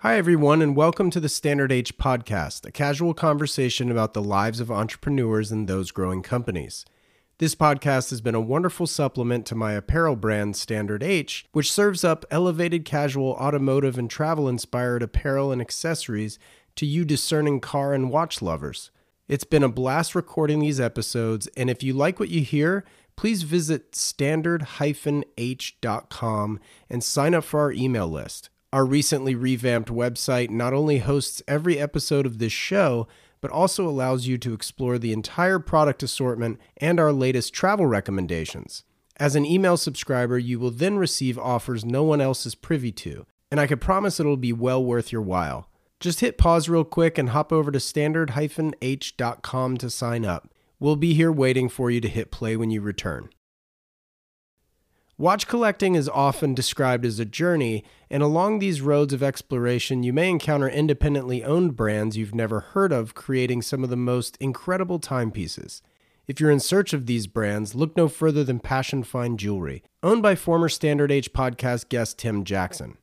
Hi, everyone, and welcome to the Standard H podcast, a casual conversation about the lives of entrepreneurs and those growing companies. This podcast has been a wonderful supplement to my apparel brand, Standard H, which serves up elevated casual automotive and travel inspired apparel and accessories to you discerning car and watch lovers. It's been a blast recording these episodes, and if you like what you hear, please visit standard-h.com and sign up for our email list. Our recently revamped website not only hosts every episode of this show, but also allows you to explore the entire product assortment and our latest travel recommendations. As an email subscriber, you will then receive offers no one else is privy to, and I can promise it'll be well worth your while. Just hit pause real quick and hop over to standard-h.com to sign up. We'll be here waiting for you to hit play when you return. Watch collecting is often described as a journey, and along these roads of exploration, you may encounter independently owned brands you've never heard of creating some of the most incredible timepieces. If you're in search of these brands, look no further than Passion Fine Jewelry, owned by former Standard H podcast guest Tim Jackson.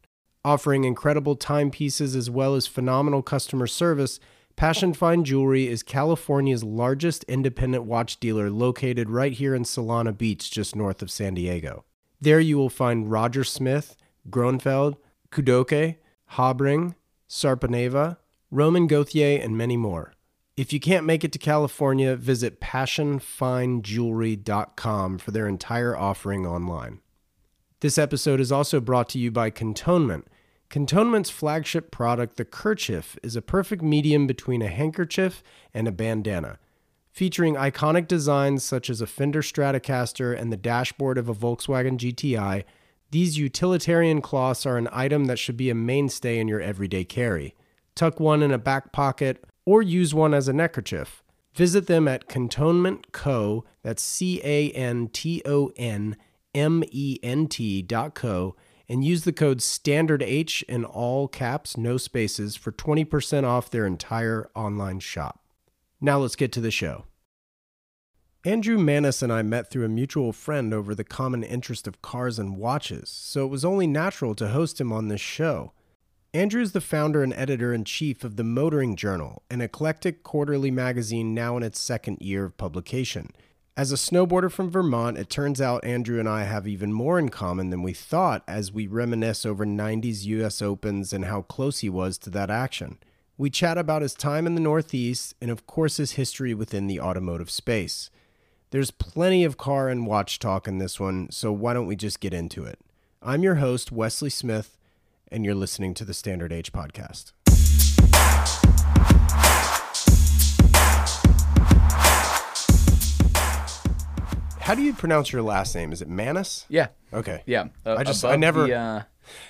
Offering incredible timepieces as well as phenomenal customer service, Passion Fine Jewelry is California's largest independent watch dealer located right here in Solana Beach, just north of San Diego. There you will find Roger Smith, Grönefeld, Kudoke, Habring, Sarpaneva, Romain Gauthier, and many more. If you can't make it to California, visit passionfinejewelry.com for their entire offering online. This episode is also brought to you by Cantonment. Cantonment's flagship product, the Kerchief, is a perfect medium between a handkerchief and a bandana. Featuring iconic designs such as a Fender Stratocaster and the dashboard of a Volkswagen GTI, these utilitarian cloths are an item that should be a mainstay in your everyday carry. Tuck one in a back pocket or use one as a neckerchief. Visit them at Cantonment Co. That's C A N T O N M E N T dot co and use the code STANDARDH in all caps, no spaces, for 20% off their entire online shop. Now let's get to the show. Andrew Manis and I met through a mutual friend over the common interest of cars and watches, so it was only natural to host him on this show. Andrew is the founder and editor in chief of the Motoring Journal, an eclectic quarterly magazine now in its second year of publication. As a snowboarder from Vermont, it turns out Andrew and I have even more in common than we thought as we reminisce over 90s US Opens and how close he was to that action. We chat about his time in the Northeast and, of course, his history within the automotive space. There's plenty of car and watch talk in this one, so why don't we just get into it? I'm your host, Wesley Smith, and you're listening to the Standard H podcast. How do you pronounce your last name? Is it Manus? Yeah. Okay. Yeah. Uh, I just- I never- the, uh,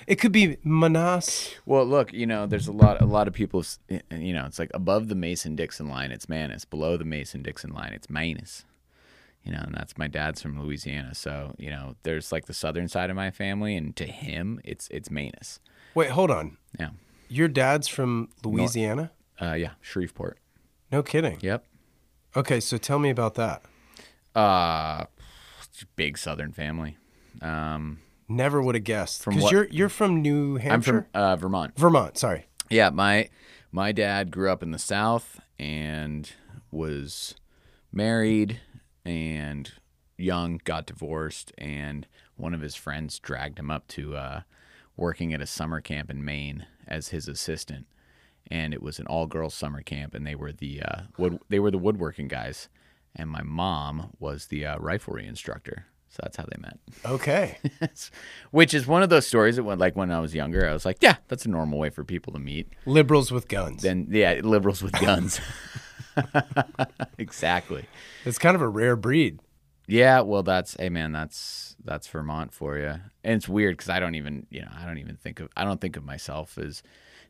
It could be Manas. well, look, you know, there's a lot, a lot of people. You know, it's like above the Mason Dixon line, it's Manus. Below the Mason Dixon line, it's Manus. You know, and that's my dad's from Louisiana, so you know, there's like the southern side of my family, and to him, it's it's Manus. Wait, hold on. Yeah. Your dad's from Louisiana? Uh, yeah, Shreveport. No kidding. Yep. Okay, so tell me about that. Uh, big southern family. Um, Never would have guessed. Because you're you're from New Hampshire. I'm from uh, Vermont. Vermont. Sorry. Yeah, my my dad grew up in the South and was married and young, got divorced, and one of his friends dragged him up to uh, working at a summer camp in Maine as his assistant. And it was an all girls summer camp, and they were the uh, wood they were the woodworking guys, and my mom was the uh, riflery instructor. So that's how they met. Okay. Which is one of those stories that when like when I was younger, I was like, yeah, that's a normal way for people to meet Liberals with guns. then yeah, liberals with guns. exactly. It's kind of a rare breed. Yeah, well, that's hey man, that's that's Vermont for you. And it's weird because I don't even you know I don't even think of I don't think of myself as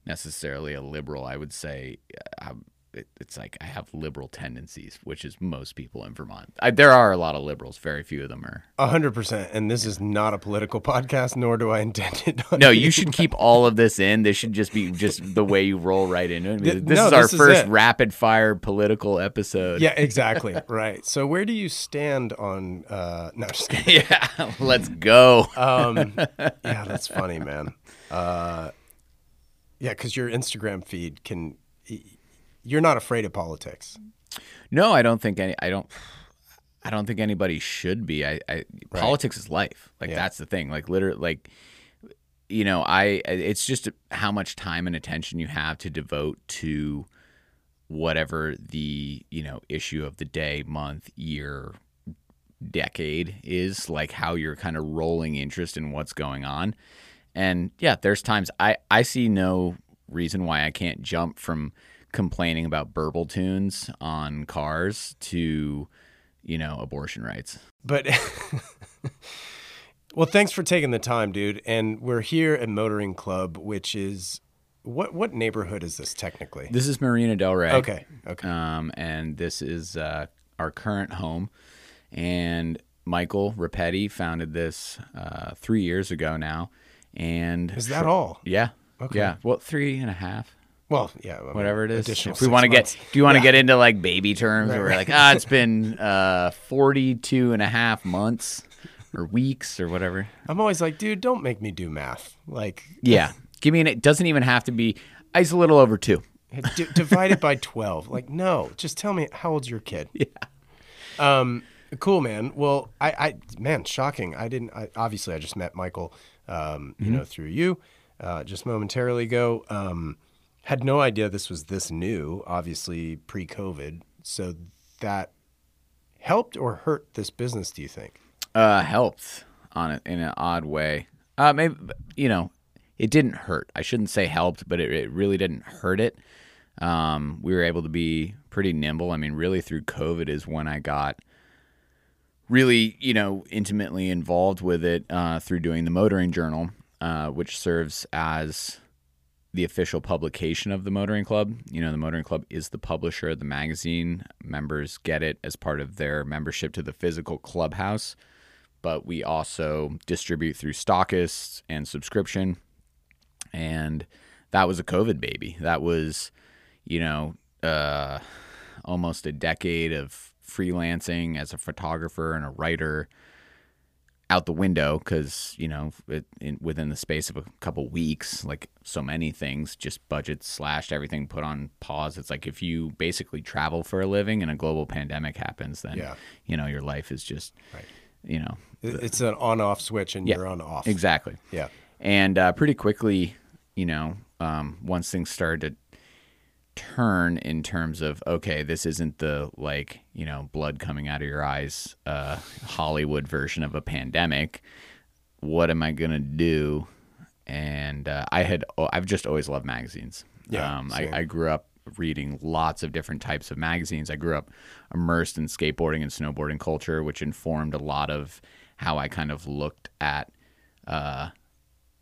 necessarily a liberal. I would say uh, I'm, it, it's like I have liberal tendencies, which is most people in Vermont. I, there are a lot of liberals. Very few of them are. A hundred percent. And this is not a political podcast, nor do I intend it. on No, you should keep all of this in. This should just be just the way you roll right into it. Th- This no, is our this first it. rapid fire political episode. Yeah, exactly. right. So where do you stand on? uh No, yeah. Let's go. Um, yeah, that's funny, man. Uh, Yeah, because your Instagram feed can. You're not afraid of politics. No, I don't think any. I don't. I don't think anybody should be. I, I politics is life. Like Yeah. that's the thing. Like literally, like you know, I. It's just how much time and attention you have to devote to whatever the you know issue of the day, month, year, decade is. Like how you're kind of rolling interest in what's going on. And yeah, there's times I I see no reason why I can't jump from complaining about burble tunes on cars to you know abortion rights. But well, thanks for taking the time, dude. And we're here at Motoring Club, which is what what neighborhood is this technically? This is Marina Del Rey. Okay, okay. Um, and this is uh, our current home. And Michael Rapetti founded this uh, three years ago now. And Is that all? yeah, Okay. yeah. Well, three and a half. Well, yeah, I mean, whatever it is. If we want to get, do you want to Yeah. get into like baby terms where we're right. like, ah, it's been uh, 42 and a half months or weeks or whatever. I'm always like, dude, don't make me do math. Like, Yeah. Give me an, it doesn't even have to be, it's a little over two. d- divide it by 12. Like, no, just tell me how old's your kid? Yeah. Um, cool, man. Well, I, I, man, shocking. I didn't, I, obviously, I just met Michael, um, you know, through you, uh, just momentarily ago. Um, had no idea this was this new, obviously pre COVID. So that helped or hurt this business, do you think? Uh, helped on it in an odd way. Uh, maybe, you know, it didn't hurt. I shouldn't say helped, but it, it really didn't hurt it. Um, we were able to be pretty nimble. I mean, really through COVID is when I got really, you know, intimately involved with it uh, through doing the Motoring Journal, uh, which serves as the official publication of the Motoring Club. You know, the Motoring Club is the publisher of the magazine. Members get it as part of their membership to the physical clubhouse, but we also distribute through stockists and subscription. And that was a COVID baby. That was, you know, uh, almost a decade of freelancing as a photographer and a writer out the window because you know it, in, within the space of a couple weeks like so many things just budgets slashed everything put on pause it's like if you basically travel for a living and a global pandemic happens then Yeah. you know your life is just Right. you know It- It's an on off switch and Yeah, you're on off. exactly Yeah. and uh, pretty quickly, you know, um, once things started to turn in terms of okay, this isn't the like you know blood coming out of your eyes uh, Hollywood version of a pandemic. What am I gonna do? And uh, I had oh, I've just always loved magazines. Yeah, um, I. I grew up reading lots of different types of magazines. I grew up immersed in skateboarding and snowboarding culture, which informed a lot of how I kind of looked at uh,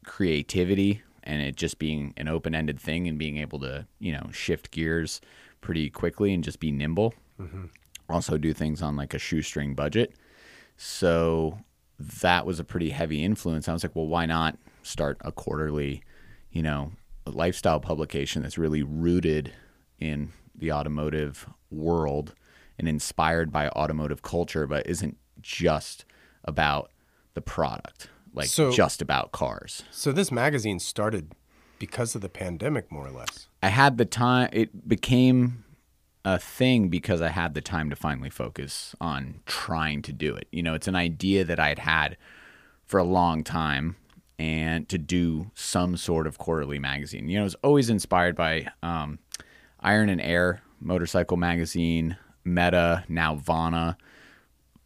creativity and it just being an open-ended thing and being able to you know shift gears pretty quickly and just be nimble. Mm-hmm. Also do things on like a shoestring budget. So that was a pretty heavy influence. I was like well why not start a quarterly you know lifestyle publication that's really rooted in the automotive world and inspired by automotive culture but isn't just about the product like So- just about cars So this magazine started because of the pandemic, more or less. I had the time. It became a thing because I had the time to finally focus on trying to do it. You know, it's an idea that I had had for a long time, and to do some sort of quarterly magazine. You know, I was always inspired by um, Iron and Air motorcycle magazine, Meta, now Vana.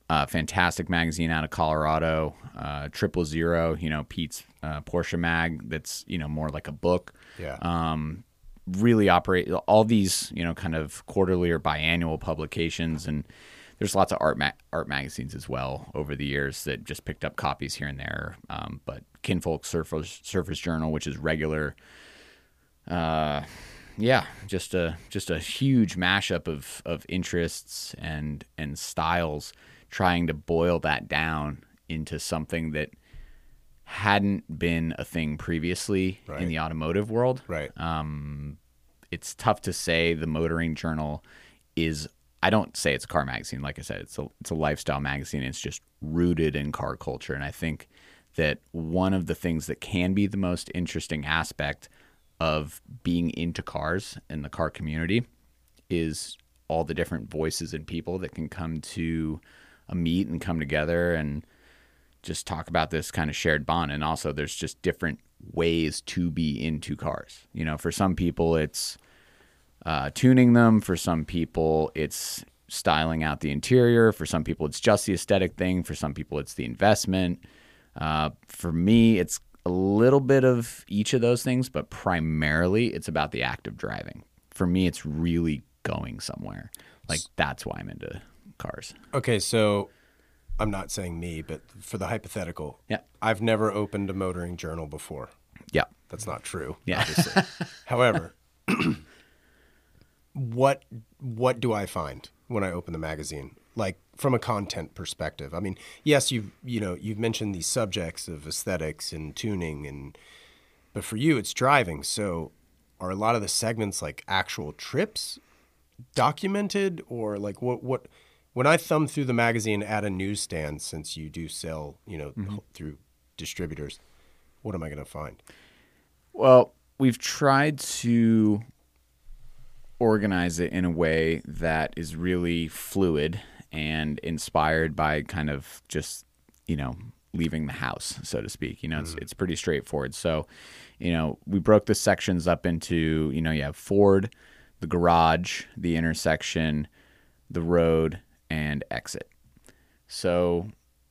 Uh, fantastic magazine out of Colorado, uh, Triple Zero, you know Pete's uh, Porsche mag. That's you know more like a book Yeah. um, really operate all these you know kind of quarterly or biannual publications and there's lots of art ma- art magazines as well over the years that just picked up copies here and there um, but kinfolk surfers surface journal which is regular uh, yeah just a just a huge mashup of of interests and and styles trying to boil that down into something that hadn't been a thing previously Right. in the automotive world. Right. Um, it's tough to say. The motoring journal is I don't say it's a car magazine. Like I said it's a it's a lifestyle magazine. It's just rooted in car culture. And I think that one of the things that can be the most interesting aspect of being into cars and the car community is all the different voices and people that can come to a meet and come together and just talk about this kind of shared bond. And also, there's just different ways to be into cars. You know, for some people, it's uh, tuning them. For some people, it's styling out the interior. For some people, it's just the aesthetic thing. For some people, it's the investment. Uh, for me, it's a little bit of each of those things, but primarily it's about the act of driving. For me, it's really going somewhere. Like that's why I'm into cars. Okay, so I'm not saying me, but for the hypothetical, Yeah. I've never opened a motoring journal before. Yeah. That's not true. Yeah. Obviously. However, what what do I find when I open the magazine? Like from a content perspective. I mean, yes, you've you know you've mentioned these subjects of aesthetics and tuning, and but for you, it's driving. So, are a lot of the segments like actual trips documented, or like what what? When I thumb through the magazine at a newsstand, since you do sell, you know, mm-hmm. through distributors, what am I going to find? Well, we've tried to organize it in a way that is really fluid and inspired by kind of just, you know, leaving the house, so to speak. You know, it's mm. it's pretty straightforward. So, you know, we broke the sections up into, you know, you have forward, the garage, the intersection, the road, and exit. So,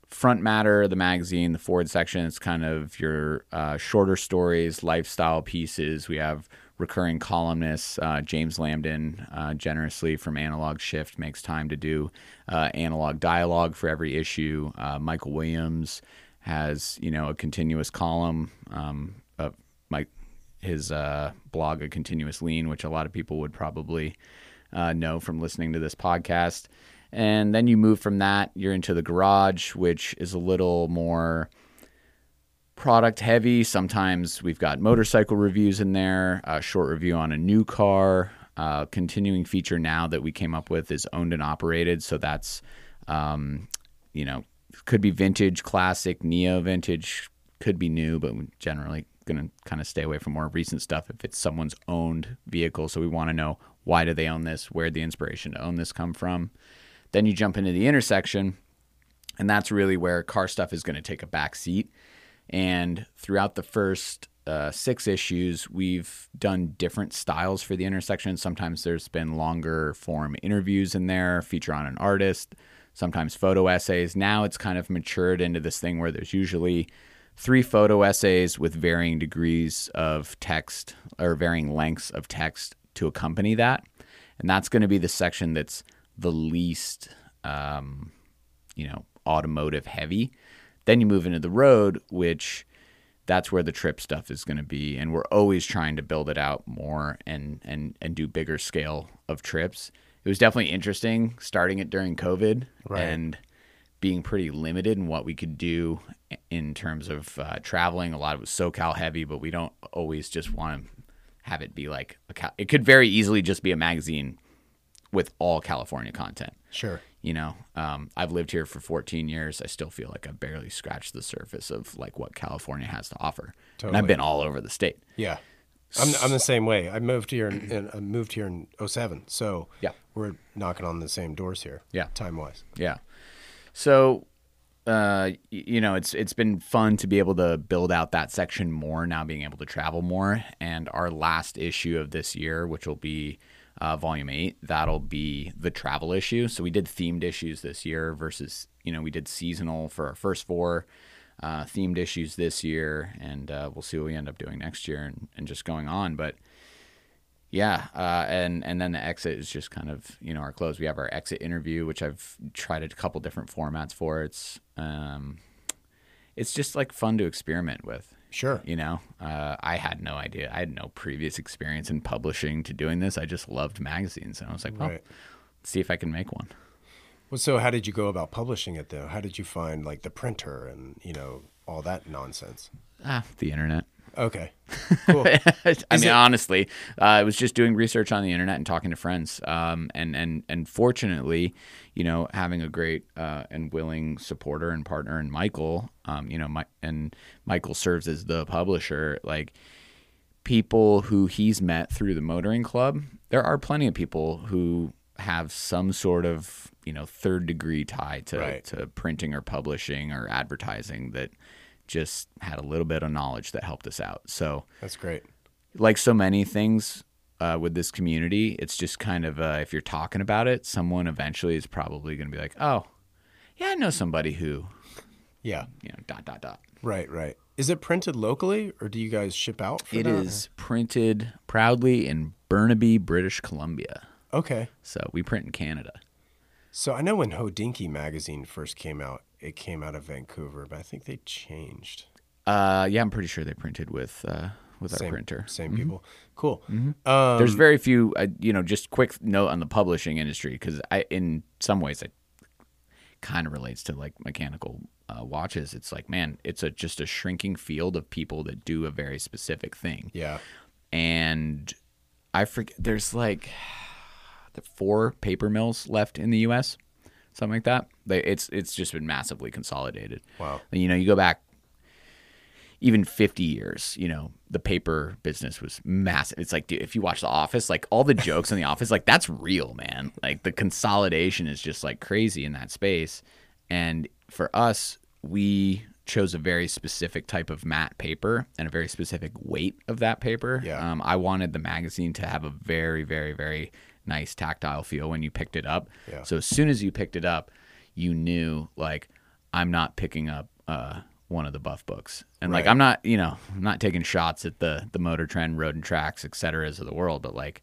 front matter, the magazine, the forward section, it's kind of your uh, shorter stories, lifestyle pieces. We have recurring columnists. Uh, James Lamdin, uh, generously from Analog Shift, makes time to do uh, analog dialogue for every issue. Uh, Michael Williams has, you know, a continuous column. Um, Mike, his uh, blog, A Continuous Lean, which a lot of people would probably know from listening to this podcast. And then you move from that, you're into the garage, which is a little more product heavy. Sometimes we've got motorcycle reviews in there, a short review on a new car. Uh, continuing feature now that we came up with is owned and operated. So that's, um, you know, could be vintage, classic, neo vintage, could be new, but generally going to kind of stay away from more recent stuff if it's someone's owned vehicle. So we want to know why do they own this? Where did the inspiration to own this come from? Then you jump into the intersection, and that's really where car stuff is going to take a back seat. And throughout the first uh, six issues, we've done different styles for the intersection. Sometimes there's been longer form interviews in there, feature on an artist, sometimes photo essays. Now it's kind of matured into this thing where there's usually three photo essays with varying degrees of text or varying lengths of text to accompany that. And that's going to be the section that's the least, um, you know, automotive heavy. Then you move into the road, which that's where the trip stuff is going to be, and we're always trying to build it out more and and and do bigger scale of trips. It was definitely interesting starting it during COVID Right. and being pretty limited in what we could do in terms of uh, traveling. A lot of it was SoCal heavy, but we don't always just want to have it be like a Cal- it could very easily just be a magazine with all California content. Sure. You know, um, I've lived here for 14 years. I still feel like I've barely scratched the surface of like what California has to offer. And Totally. I've been all over the state. Yeah. I'm, I'm the same way. I moved here in, in I moved here in 07. So Yeah. we're knocking on the same doors here. Yeah. Time wise. Yeah. So, uh, you know, it's it's been fun to be able to build out that section more now, being able to travel more. And our last issue of this year, which will be uh, volume eight, that'll be the travel issue. So we did themed issues this year versus you know we did seasonal for our first four. Uh, themed issues this year, and uh, we'll see what we end up doing next year, and, and just going on. But yeah, uh, and and then the exit is just kind of you know our close. We have our exit interview, which I've tried a couple different formats for. It's um, it's just like fun to experiment with. Sure. You know, uh, I had no idea. I had no previous experience in publishing to doing this. I just loved magazines, and I was like, well, Right. let's see if I can make one. Well, so how did you go about publishing it though? How did you find like the printer and, you know, all that nonsense? Ah, the internet. Okay. Cool. I mean, it- honestly, uh, I was just doing research on the internet and talking to friends. Um, and and and fortunately, you know, having a great uh, and willing supporter and partner in Michael, um, you know, my, and Michael serves as the publisher. Like, people who he's met through the motoring club, there are plenty of people who have some sort of you know third degree tie to Right. to printing or publishing or advertising that just had a little bit of knowledge that helped us out. So That's great. like so many things uh, with this community, it's just kind of uh, if you're talking about it, someone eventually is probably going to be like, "Oh, yeah, I know somebody who Yeah. you know dot dot dot." Right, right. Is it printed locally or do you guys ship out for It that? is printed proudly in Burnaby, British Columbia. Okay. So we print in Canada. So I know when Hodinkee magazine first came out, it came out of Vancouver, but I think they changed. Uh, yeah, I'm pretty sure they printed with uh, with Same our printer. Same people. Cool. Um, There's very few, uh, you know, just quick note on the publishing industry because I, in some ways, it kind of relates to like mechanical uh, watches. It's like, man, it's a just a shrinking field of people that do a very specific thing. yeah. and I forget. There's like the four paper mills left in the U.S. Something like that. They, it's it's just been massively consolidated. Wow. You know, you go back even 50 years. You know, the paper business was massive. It's like, dude, if you watch The Office, like all the jokes in The Office, like that's real, man. Like the consolidation is just like crazy in that space. And for us, we chose a very specific type of matte paper and a very specific weight of that paper. Yeah. Um, I wanted the magazine to have a very, very, very nice tactile feel when you picked it up. Yeah. So as soon as you picked it up, you knew like I'm not picking up uh, one of the buff books, and like I'm not, you know, I'm not taking shots at the the Motor Trend, Road and Tracks, et ceteras of the world, but like,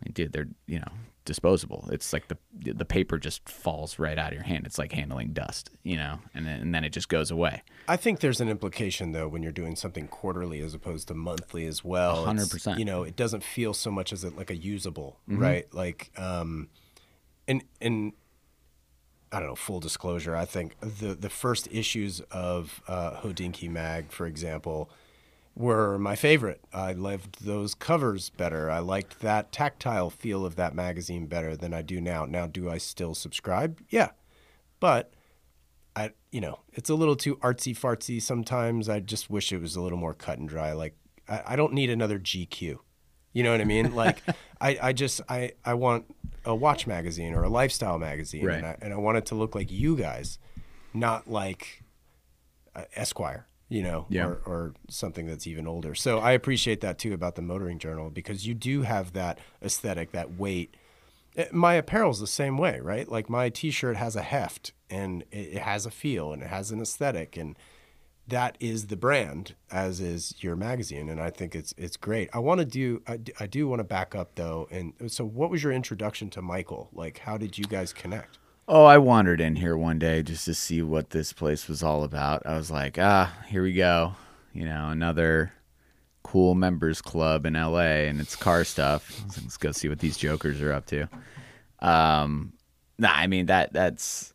I mean, dude, they're you know disposable. It's like the the paper just falls right out of your hand. It's like handling dust, you know, and then and then it just goes away. I think there's an implication though when you're doing something quarterly as opposed to monthly as well. Hundred percent. You know, it doesn't feel so much as a, like a usable, Mm-hmm. right? Like, um, and and I don't know. Full disclosure, I think the the first issues of uh, Hodinkee Mag, for example, were my favorite. I loved those covers better. I liked that tactile feel of that magazine better than I do now. Now, do I still subscribe? Yeah, but I, you know, it's a little too artsy fartsy sometimes. I just wish it was a little more cut and dry. Like, I, I don't need another GQ. You know what I mean? Like, I, I just, I, I want a watch magazine or a lifestyle magazine, Right. and, I, and I want it to look like you guys, not like uh, Esquire, you know, Yeah. or, or something that's even older. So I appreciate that too about the Motoring Journal because you do have that aesthetic, that weight. Eh, My apparel's the same way, right? Like my T-shirt has a heft and it has a feel and it has an aesthetic, and that is the brand, as is your magazine, and I think it's it's great. I want to do, I, I do want to back up though, and so what was your introduction to Michael? Like, how did you guys connect? Oh, I wandered in here one day just to see what this place was all about. I was like, ah, here we go. You know, another cool members club in LA and it's car stuff. Let's go see what these jokers are up to. Um, nah, I mean that that's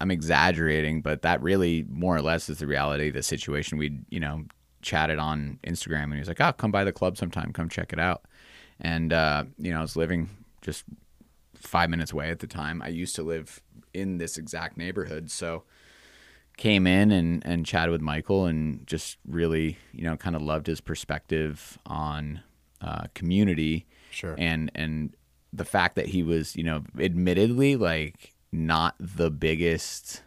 I'm exaggerating, but that really more or less is the reality of the situation. We, you know, chatted on Instagram and he was like, "Oh, come by the club sometime, come check it out." And uh, you know, I was living just five minutes away at the time. I used to live in this exact neighborhood, so came in and and chatted with Michael and just really, you know, kind of loved his perspective on uh, community Sure. and and the fact that he was, you know, admittedly like not the biggest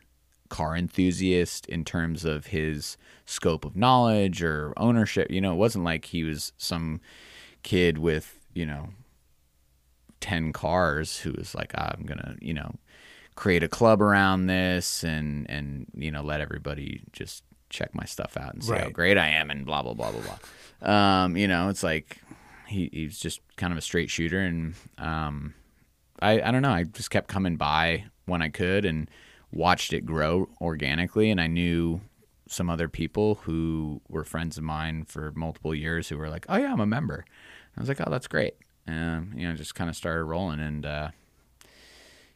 car enthusiast in terms of his scope of knowledge or ownership. You know, it wasn't like he was some kid with, you know, 10 cars who was like, "Ah, I'm going to, you know, create a club around this and and you know, let everybody just check my stuff out and see how great I am and blah blah blah blah blah. Um, you know, it's like he he's just kind of a straight shooter and um I I don't know, I just kept coming by when I could and watched it grow organically and I knew some other people who were friends of mine for multiple years who were like, "Oh yeah, I'm a member." I was like, "Oh, that's great." Um, you know, just kind of started rolling and uh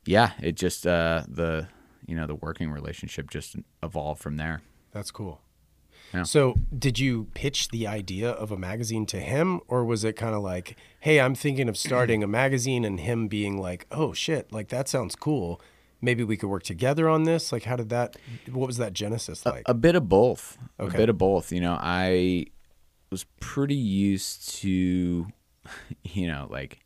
yeah, it just uh the you know, the working relationship just evolved from there. That's cool. Yeah. So, did you pitch the idea of a magazine to him, or was it kind of like, "Hey, I'm thinking of starting a magazine," and him being like, "Oh shit, like that sounds cool. Maybe we could work together on this." Like, how did that? What was that genesis like? A bit of both. Okay. A bit of both. You know, I was pretty used to, you know, like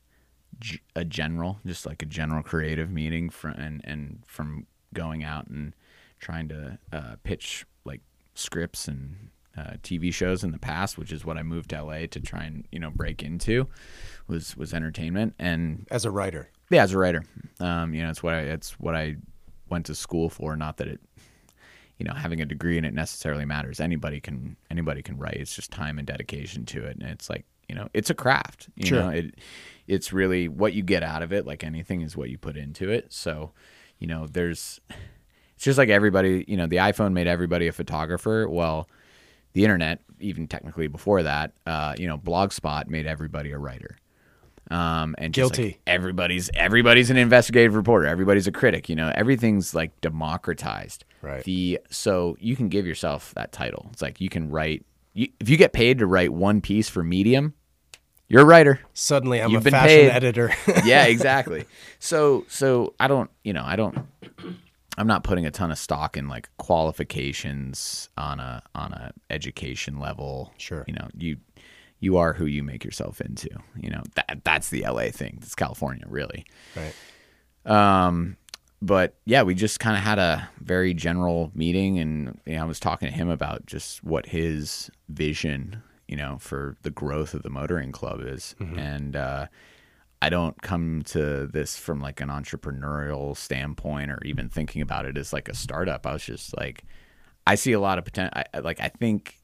g- a general, just like a general creative meeting from and and from going out and trying to uh, pitch like scripts and uh, TV shows in the past, which is what I moved to LA to try and you know break into, was was entertainment and As a writer. yeah, as a writer, um, you know, it's what I it's what I went to school for. Not that it, you know, having a degree in it necessarily matters. Anybody can anybody can write. It's just time and dedication to it, and it's like you know, it's a craft. You Sure. know, it it's really what you get out of it. Like anything is what you put into it. So, you know, there's it's just like everybody. You know, the iPhone made everybody a photographer. Well, the internet, even technically before that, uh, you know, Blogspot made everybody a writer. Um, and just, like, Guilty. everybody's everybody's an investigative reporter. Everybody's a critic. You know, everything's like democratized. Right. The so you can give yourself that title. It's like you can write. You, if you get paid to write one piece for Medium, you're a writer. Suddenly I'm You've a been fashion paid. editor. yeah, exactly. So so I don't, you know, I don't I'm not putting a ton of stock in like qualifications on a on a education level. Sure. You know, you you are who you make yourself into. You know, that that's the LA thing. It's California, really. right. Um, but yeah, we just kind of had a very general meeting, and you know, I was talking to him about just what his vision, you know, for the growth of the motoring club is, and uh, I don't come to this from like an entrepreneurial standpoint or even thinking about it as like a startup. I was just like, I see a lot of potential. Like, I think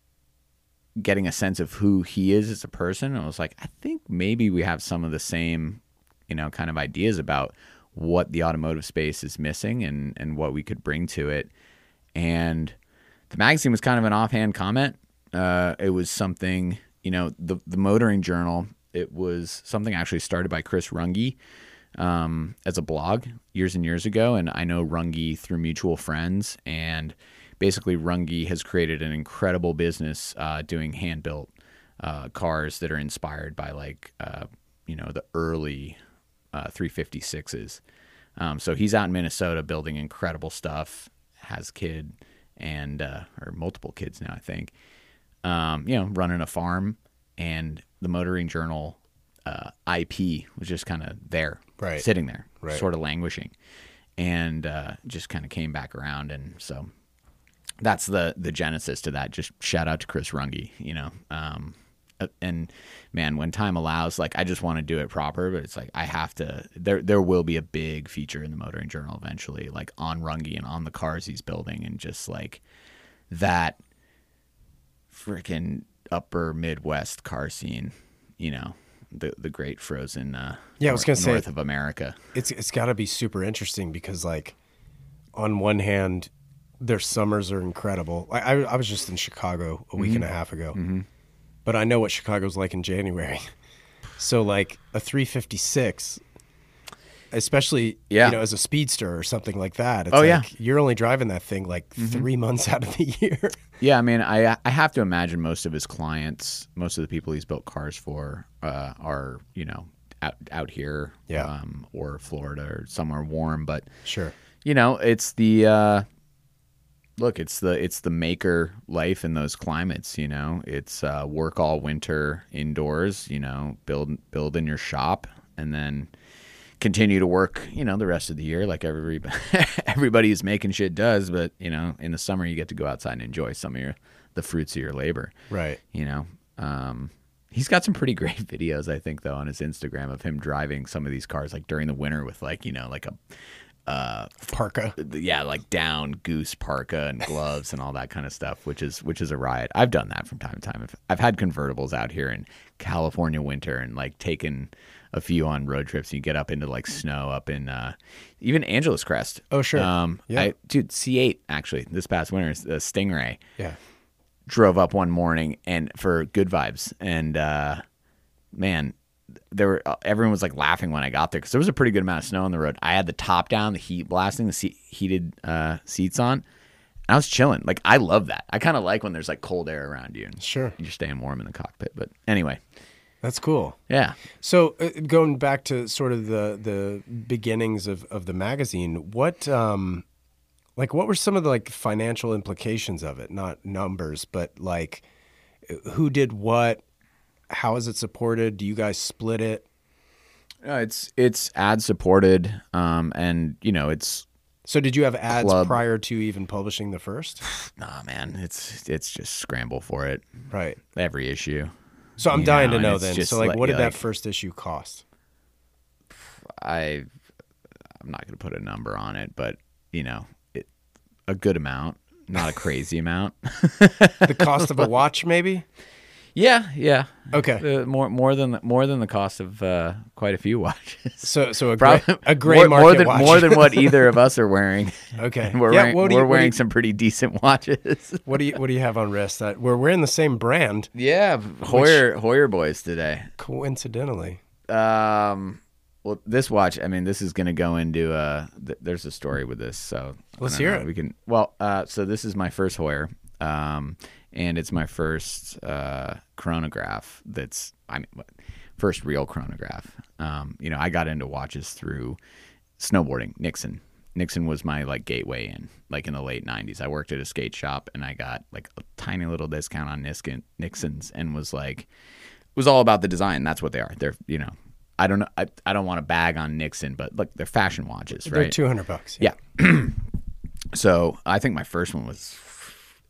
getting a sense of who he is as a person, I was like, I think maybe we have some of the same, you know, kind of ideas about what the automotive space is missing and and what we could bring to it. And the magazine was kind of an offhand comment. Uh, it was something, you know, the the Motoring Journal. It was something actually started by Chris Runge um, as a blog years and years ago, and I know Runge through mutual friends. And basically, Runge has created an incredible business uh, doing hand built uh, cars that are inspired by like uh, you know the early uh, 356s. Um, so he's out in Minnesota building incredible stuff. Has kid and uh, or multiple kids now, I think. Um, you know, running a farm, and the Motoring Journal uh, IP was just kind of there, Right. sitting there, Right. sort of languishing, and uh, just kind of came back around, and so that's the the genesis to that. Just shout out to Chris Runge, you know. Um, and man, when time allows, like I just want to do it proper, but it's like I have to. There there will be a big feature in the Motoring Journal eventually, like on Runge and on the cars he's building, and just like that freaking upper Midwest car scene, you know. The, the great frozen uh, Yeah, I was gonna say- north of America. It's it's got to be super interesting because like on one hand their summers are incredible. I I, I was just in Chicago a week and a Mm-hmm. half ago. But I know what Chicago's like in January. So like a 356 especially Yeah. you know as a speedster or something like that. It's Oh, like yeah. Mm-hmm. you're only driving that thing like 3 months out of the year. Yeah, I mean, I I have to imagine most of his clients, most of the people he's built cars for, uh, are you know out out here, Yeah. um, or Florida or somewhere warm. But sure. you know, it's the uh, look, it's the it's the maker life in those climates. You know, it's uh, work all winter indoors. You know, build build in your shop, and then continue to work. You know, the rest of the year, like every everybody who's making shit does. But you know, in the summer, you get to go outside and enjoy some of your the fruits of your labor. Right. You know, um, he's got some pretty great videos, I think, though, on his Instagram of him driving some of these cars like during the winter with like you know like a Parka. yeah, like down goose parka and gloves and all that kind of stuff, which is which is a riot. I've done that from time to time. I've, I've had convertibles out here in California winter and like taken a few on road trips. You get up into like snow up in uh, even Angeles Crest. Oh, sure. Um, Yeah. I, dude, C8 actually this past winter, the Stingray Yeah. drove up one morning and for good vibes and uh man there were uh, everyone was like laughing when I got there because there was a pretty good amount of snow on the road. I had the top down, the heat blasting, the seat, heated uh, seats on, and I was chilling. Like I love that. I kind of like when there's like cold air around you and Sure. you're staying warm in the cockpit. But anyway, That's cool. yeah, So uh, going back to sort of the the beginnings of, of the magazine, what um like what were some of the like financial implications of it? Not numbers, but like Who did what? How is it supported? Do you guys split it? No, it's it's ad supported, um, and you know it's So did you have ads Club. prior to even publishing the first? nah, man, it's it's just scramble for it Right. every issue. So I'm dying know, to know then. So like, like- what did like- that first issue cost? I I'm not gonna put a number on it, but you know, it, a good amount, not a crazy amount. The cost of a watch, maybe? Yeah, yeah. Okay. Uh, more more than more than the cost of uh, quite a few watches. So so a gray, Probably a gray more, market more than watch. more than what either of us are wearing. okay. And we're yeah. wearing, you, we're wearing you- some pretty decent watches. What do you what do you have on wrist? That we're wearing the same brand, yeah, Heuer Heuer boys today. coincidentally. Um, well, this watch. I mean, this is going to go into. Uh, th- there's a story with this, so Let's hear know. it. We can. Well, uh, so this is my first Heuer, um, and it's my first uh, chronograph. That's I mean, first real chronograph. Um, you know, I got into watches through snowboarding. Nixon. Nixon was my like gateway in, like in the late '90s. I worked at a skate shop, and I got like a tiny little discount on Nixon, Nixon's, and was like, it was all about the design. That's what they are. They're you know, I don't know. I, I don't want to bag on Nixon, but look, they're fashion watches, right? They're two hundred bucks. Yeah. so I think my first one was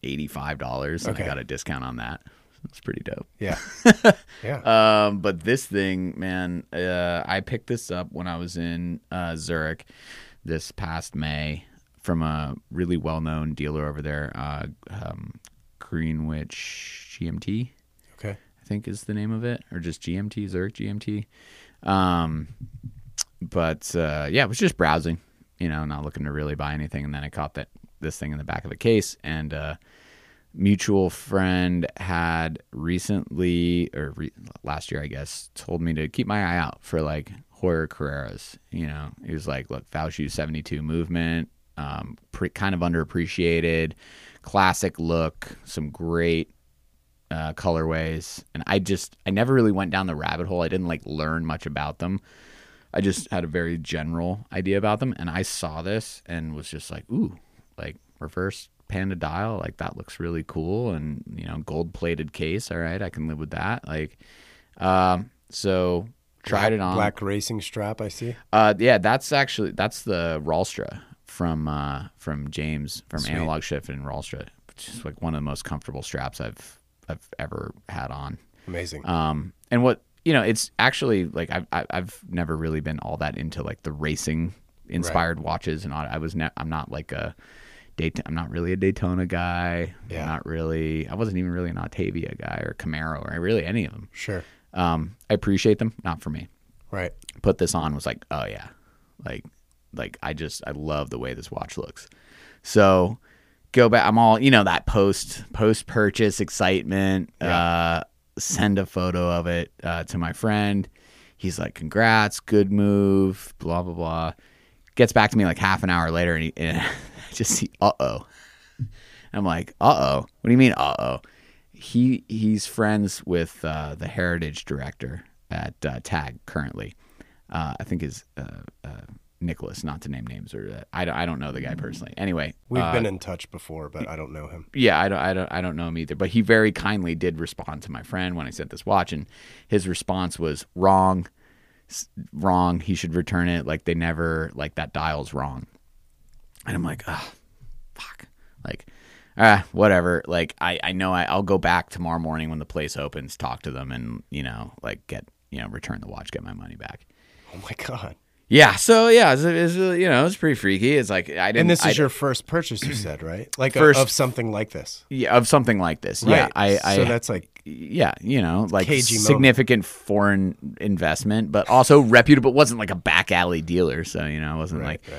eighty five dollars, and Okay. I got a discount on that. It's pretty dope. Yeah. yeah. Um, but this thing, man, uh, I picked this up when I was in uh, Zurich this past May from a really well known dealer over there, uh, um, Greenwich GMT. okay. I think is the name of it, or just GMT Zurich GMT. Um, but uh, yeah, I was just browsing, you know, not looking to really buy anything, and then I caught that this thing in the back of a case, and uh, mutual friend had recently or re- last year, I guess, told me to keep my eye out for like Heuer Carreras. You know, he was like, look, Valjoux 72 movement, um, pre- kind of underappreciated, classic look, some great uh, colorways, and I just I never really went down the rabbit hole. I didn't like learn much about them. I just had a very general idea about them, and I saw this and was just like, ooh, like reverse panda dial, like that looks really cool, and you know, gold plated case. All right, I can live with that. Like, um, so tried it on. Black racing strap. I see. Uh, yeah, that's actually that's the Ralstra from uh, from James from Sweet. Analog Shift and Ralstra, which is like one of the most comfortable straps I've I've ever had on. Amazing. Um, and what you know, it's actually like I've I- I've never really been all that into like the racing inspired watches, and all. I was ne- I'm not like a Dayt- I'm not really a Daytona guy. Yeah. I'm not really. I wasn't even really an Autavia guy or Camaro or really any of them. sure. Um, I appreciate them, not for me Right. put this on was like, oh yeah, like like I just I love the way this watch looks. So go back. I'm all you know that post post purchase excitement. Uh, send a photo of it uh, to my friend. He's like, congrats, good move, blah blah blah. Gets back to me like half an hour later, and, he, and I just see, uh oh. I'm like, uh oh. What do you mean, uh oh? He he's friends with uh, the heritage director at uh, Tag currently. Uh, I think is uh, uh, Nicholas, not to name names, or uh, I don't I don't know the guy personally. Anyway, We've been in touch before, but I don't know him. yeah, I don't, I don't, I don't know him either. But he very kindly did respond to my friend when I sent this watch, and his response was wrong, wrong. He should return it. Like they never, like that dial's wrong. And I'm like, ah, fuck. Like, ah, whatever. Like I, I know I, I'll go back tomorrow morning when the place opens, talk to them, and you know, like get, you know, return the watch, get my money back. Oh my god. Yeah. So yeah, it's, it's you know, it's pretty freaky. It's like I didn't. And this I is your first purchase, you said, right? Like a- First- of something like this. yeah, of something like this. Yeah, Right. I, I so that's like yeah, you know, like Cagey moment. significant foreign investment, but also reputable. It wasn't like a back alley dealer, so you know, it wasn't right, like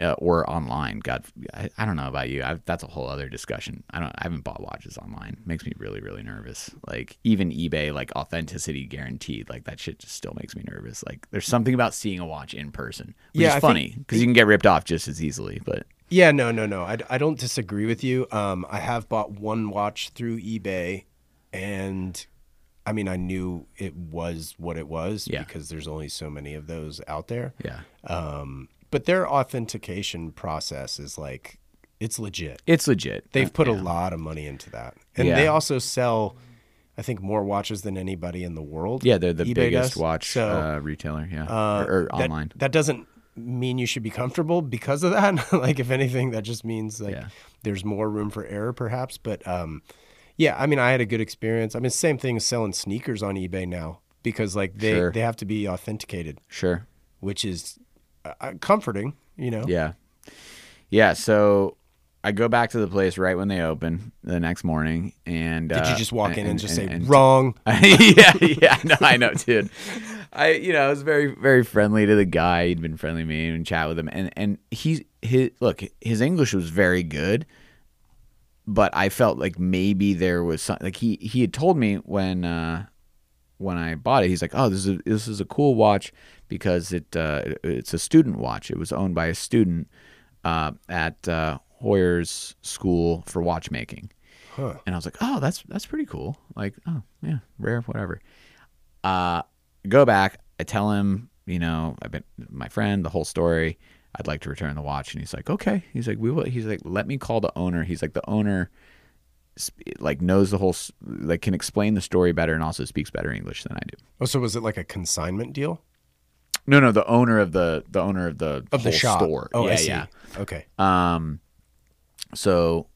right. uh, or online. God, I, I don't know about you. I, that's a whole other discussion. I don't. I haven't bought watches online. makes me really, really nervous. Like even eBay, like authenticity guaranteed. Like that shit just still makes me nervous. Like there's something about seeing a watch in person, which Yeah, is think- funny because you can get ripped off just as easily. But Yeah, no, no, no. I, I don't disagree with you. Um, I have bought one watch through eBay, and I mean, I knew it was what it was Yeah. because there's only so many of those out there. yeah, Um, but their authentication process is like it's legit. it's legit. They've Uh, put yeah. a lot of money into that, and Yeah. they also sell I think more watches than anybody in the world. Yeah, they're the eBay biggest does. watch So, uh, retailer. Yeah, uh, or, or that, online. That doesn't mean you should be comfortable because of that. like, if anything, that just means like there's more room for error, perhaps. But um, yeah, I mean, I had a good experience. I mean, same thing as selling sneakers on eBay now because like they Sure. they have to be authenticated, Sure. which is uh, uh, comforting. You know. Yeah. Yeah. So I go back to the place right when they open the next morning, and Did uh, you just walk in and, just say and- wrong? yeah, yeah, no, I know, dude. I, you know, I was very, very friendly to the guy. He'd been friendly to me and chat with him, and and he, his look, his English was very good, but I felt like maybe there was something like he he had told me when uh when I bought it, he's like, oh, this is a, this is a cool watch because it uh, it's a student watch. It was owned by a student uh, at uh, Heuer's School for Watchmaking. Huh. And I was like, oh, that's that's pretty cool. Like, oh yeah, rare, whatever. Uh, go back. I tell him, you know, I've been my friend, the whole story. I'd like to return the watch, and he's like, okay. He's like, we will. He's like, let me call the owner. He's like, the owner, like knows the whole, like can explain the story better, and also speaks better English than I do. Oh, so was it like a consignment deal No, no, the owner of the the owner of the of the shop? store. Oh, yeah, yeah. Okay. Um, so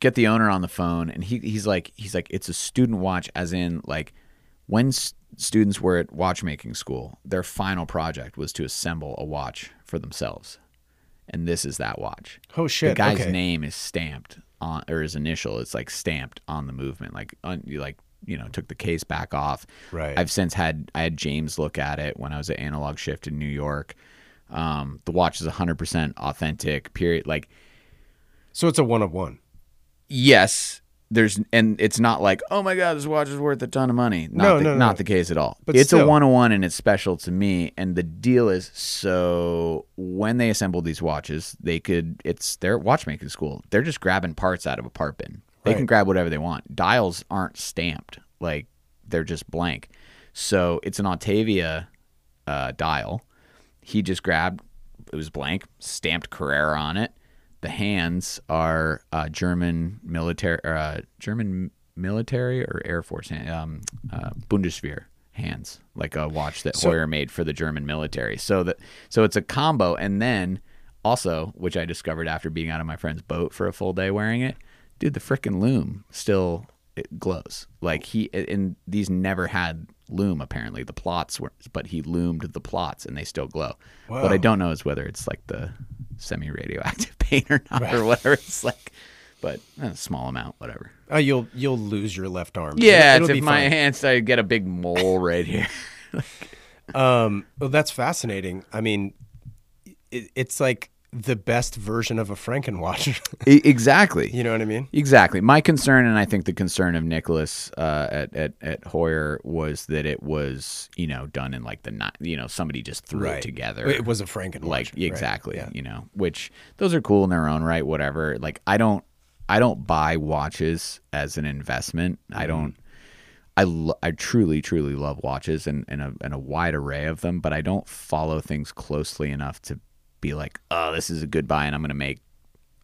get the owner on the phone, and he he's like he's like it's a student watch, as in like when s- students were at watchmaking school, their final project was to assemble a watch for themselves, and this is that watch. Oh shit. the guy's okay. name is stamped on, or his initial, it's like stamped on the movement, like un, you like you know took the case back off. Right. I've since had I had James look at it when I was at Analog Shift in New York. Um, the watch is 100% authentic. Period. Like So it's a one of one. yes there's and it's not like oh my god this watch is worth a ton of money. Not No, the, no, no. not the case at all. But it's still. a one-on-one and it's special to me. And the deal is so when they assemble these watches they could it's their watchmaking school. They're just grabbing parts out of a part bin. They can grab whatever they want. Dials aren't stamped. Like they're just blank. So it's an Autavia uh, dial. He just grabbed it was blank stamped carrera on it the hands are uh, german military or, uh, german military or air force hand, um, uh, bundeswehr hands like a watch that So- Heuer made for the german military. So that so it's a combo. And then also which i discovered after being out of my friend's boat for a full day wearing it dude the frickin' lume still it glows. Like he and these never had lume apparently. The plots were but he lumed the plots and they still glow. What i don't know is whether it's like the semi radioactive paint or not or whatever it's like but eh, a small amount whatever Oh, you'll you'll lose your left arm. yeah It'll it's be if my fine. hands i get a big mole right here Um, well, that's fascinating. I mean, it, it's like the best version of a Frankenwatch. Exactly you know what I mean? Exactly. My concern, and I think the concern of Nicholas uh, at, at at Heuer was that it was, you know, done in like the night. You know, somebody just threw it together. It was a Frankenwatch. like right. exactly. Yeah. You know, which those are cool in their own right. Whatever. Like I don't, I don't buy watches as an investment. Mm-hmm. I don't. I, lo- I truly, truly love watches and, and, a, and a wide array of them, but I don't follow things closely enough to be like, oh, this is a good buy and I'm going to make.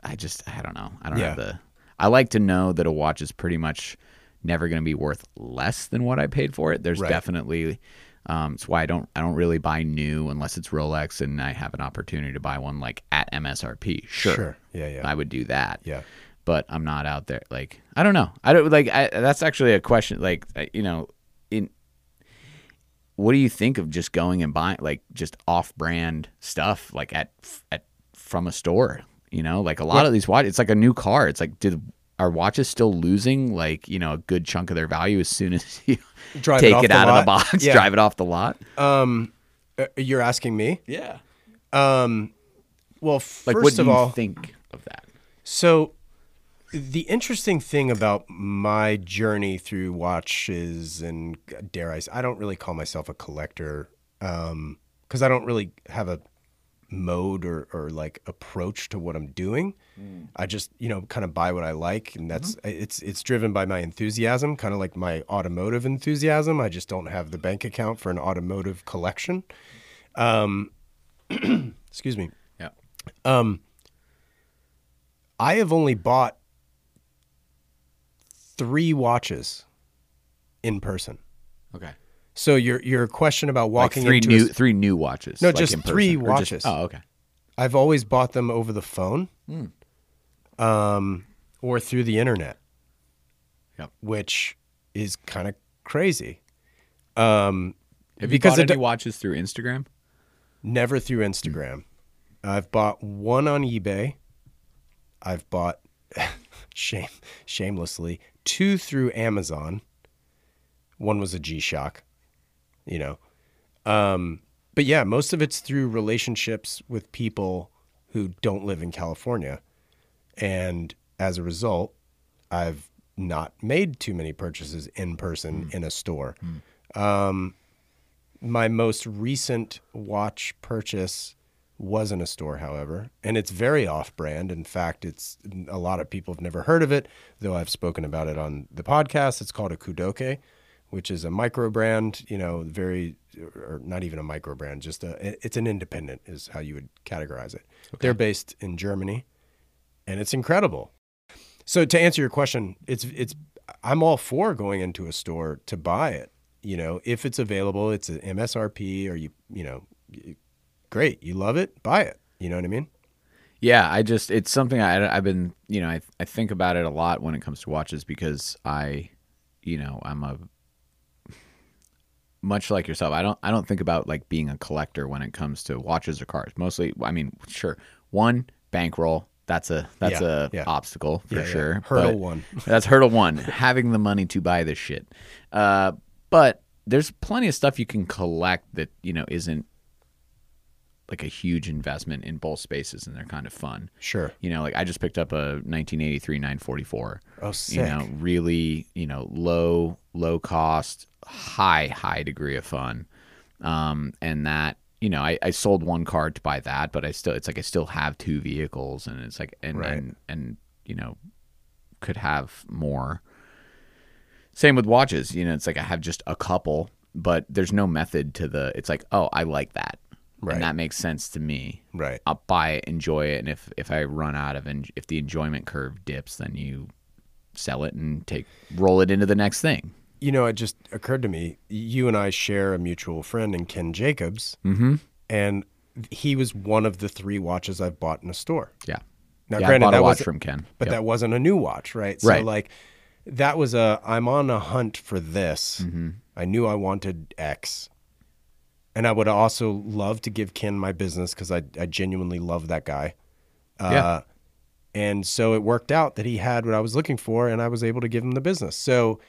I just, I don't know. I don't Yeah. have the. I like to know that a watch is pretty much never going to be worth less than what I paid for it. There's Right. definitely. Um, it's why I don't I don't really buy new unless it's Rolex and I have an opportunity to buy one like at MSRP. Sure, Sure. Yeah, yeah. I would do that yeah. but I'm not out there. Like I don't know. I don't like. I, that's actually a question. Like you know, what do you think of just going and buying like just off-brand stuff like at at from a store? You know, like a lot What- of these watches, it's like a new car. It's like did are watches still losing like you know a good chunk of their value as soon as you Drive take it the out of the box, Yeah. drive it off the lot? Um, uh, you're asking me? Yeah. Um, well, first Like what do of you all, think of that? So, the interesting thing about my journey through watches and dare I, I don't really call myself a collector um, because I don't really have a mode or, or like approach to what I'm doing. Mm. I just you know kind of buy what I like, and that's mm-hmm. it's it's driven by my enthusiasm, kind of like my automotive enthusiasm. I just don't have the bank account for an automotive collection. Um, excuse me. Yeah. Um, I have only bought three watches in person. Okay. So your your question about Like walking three into new a, three new watches. No, like just in three person, or just- watches. oh, okay. I've always bought them over the phone, Hmm. um, or through the internet, Yep. which is kind of crazy. Um, Have you because bought any do- watches through Instagram? never through Instagram. I've bought one on eBay. I've bought shame shamelessly two through Amazon. One was a G Shock, you know. Um, but yeah, most of it's through relationships with people who don't live in California, and as a result, I've not made too many purchases in person in a store. Um, my most recent watch purchase was in a store, however, and it's very off-brand. In fact, it's a lot of people have never heard of it, though I've spoken about it on the podcast. It's called a Kudoke, which is a micro brand. You know, very or not even a micro brand, just a it's an independent is how you would categorize it. They're based in Germany, and it's incredible. So to answer your question, it's it's I'm all for going into a store to buy it. You know, if it's available, it's an MSRP, or you you know, great, you love it, buy it. You know what I mean? Yeah, I just it's something I I've been you know I I think about it a lot when it comes to watches because I, you know, I'm a much like yourself. I don't I don't think about like being a collector when it comes to watches or cars. Mostly, I mean, sure, one bankroll. That's a that's Yeah, a yeah. obstacle for Yeah, sure. Hurdle one. That's hurdle one. having the money to buy this shit. Uh, but there's plenty of stuff you can collect that you know isn't like a huge investment in both spaces, and they're kind of fun. Sure. You know, like I just picked up a 1983 944. Oh, sick. You know, really, you know, low low cost, high high degree of fun. Um, and that you know, I, I sold one car to buy that, but I still it's like I still have two vehicles, and it's like and Right. and, and you know, could have more. Same with watches, you know, it's like I have just a couple, but there's no method to the. It's like, oh, I like that, Right. and that makes sense to me. right. I'll buy it, enjoy it, and if if I run out of and if the enjoyment curve dips, then you sell it and take roll it into the next thing. You know, it just occurred to me. You and I share a mutual friend in Ken Jacobs, Mm-hmm. and he was one of the three watches I've bought in a store. Yeah. Now, yeah, granted, I bought a that watch was from Ken, but Yep. that wasn't a new watch, right? So Right. like that was a I'm on a hunt for this. Mm-hmm. I knew I wanted X. And I would also love to give Ken my business because I, I genuinely love that guy. Uh, Yeah. And so it worked out that he had what I was looking for and I was able to give him the business. So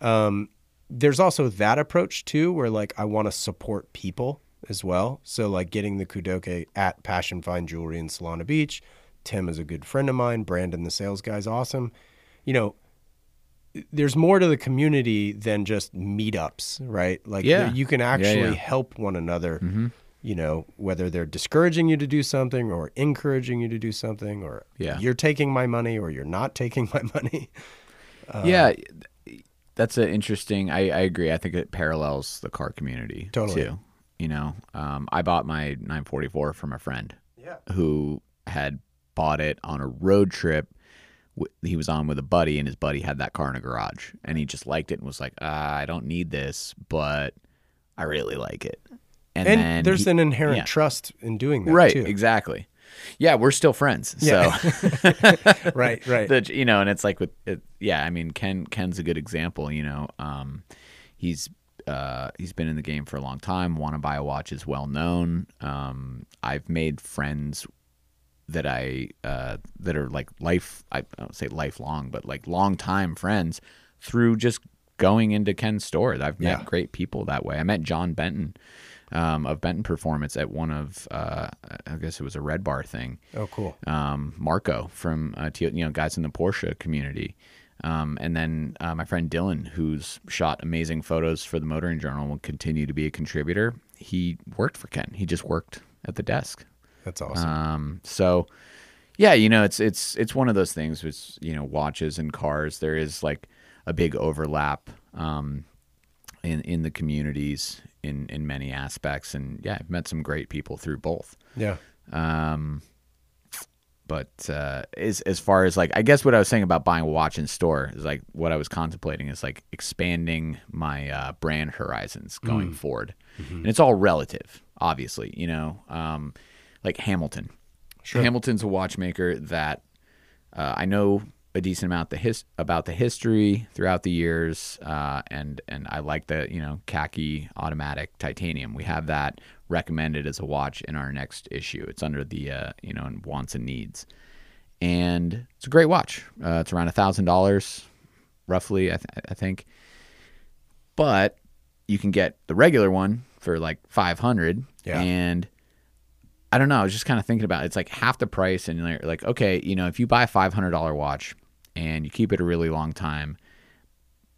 um, there's also that approach too, where like I want to support people as well. So like getting the Kudoke at Passion Fine Jewelry in Solana Beach. Tim is a good friend of mine. Brandon, the sales guy, is awesome. You know, there's more to the community than just meetups, right? Like Yeah. you can Yeah, actually yeah. help one another. Mm-hmm. You know, whether they're discouraging you to do something or encouraging you to do something, or Yeah. you're taking my money or you're not taking my money. Uh, yeah, that's an interesting. I, I agree. I think it parallels the car community Totally. too. You know, um, I bought my 944 from a friend Yeah. who had bought it on a road trip. He was on with a buddy, and his buddy had that car in a garage, and he just liked it and was like, ah, "I don't need this, but I really like it." And, then there's he- an inherent yeah. trust in doing that right, too. exactly. Yeah, we're still friends. Yeah. So Right, right. The, you know, and it's like with it, yeah. I mean, Ken Ken's a good example. You know, um, he's uh, he's been in the game for a long time. Want to buy a watch is well known. Um, I've made friends that I uh, that are like life. I don't say lifelong, but like long time friends through just going into Ken's store. I've met Yeah. great people that way. I met John Benton um, of Benton Performance at one of uh, I guess it was a Red Bar thing Oh, cool. um, Marco from uh, you know guys in the Porsche community, um, and then uh, my friend Dylan, who's shot amazing photos for the Motoring Journal, will continue to be a contributor. He worked for Ken. He just worked at the desk. That's awesome. Um, so yeah, you know, it's it's it's one of those things with you know watches and cars. There is like a big overlap um, in in the communities in in many aspects, and yeah, I've met some great people through both. yeah. Um, but uh, as as far as like, I guess what I was saying about buying a watch in store is like what I was contemplating is like expanding my uh, brand horizons going forward, and it's all relative, obviously. You know, um, like Hamilton. Hamilton's a watchmaker that uh, I know a decent amount the his- about the history throughout the years, uh, and and I like the you know khaki automatic titanium. We have that recommended as a watch in our next issue. It's under the uh, you know in wants and needs, and it's a great watch. Uh, it's around a thousand dollars, roughly, I, th- I think. But you can get the regular one for like five hundred, Yeah. and I don't know. I was just kind of thinking about it. it's like half the price, and you're like, okay, you know, if you buy a five hundred dollar watch and you keep it a really long time,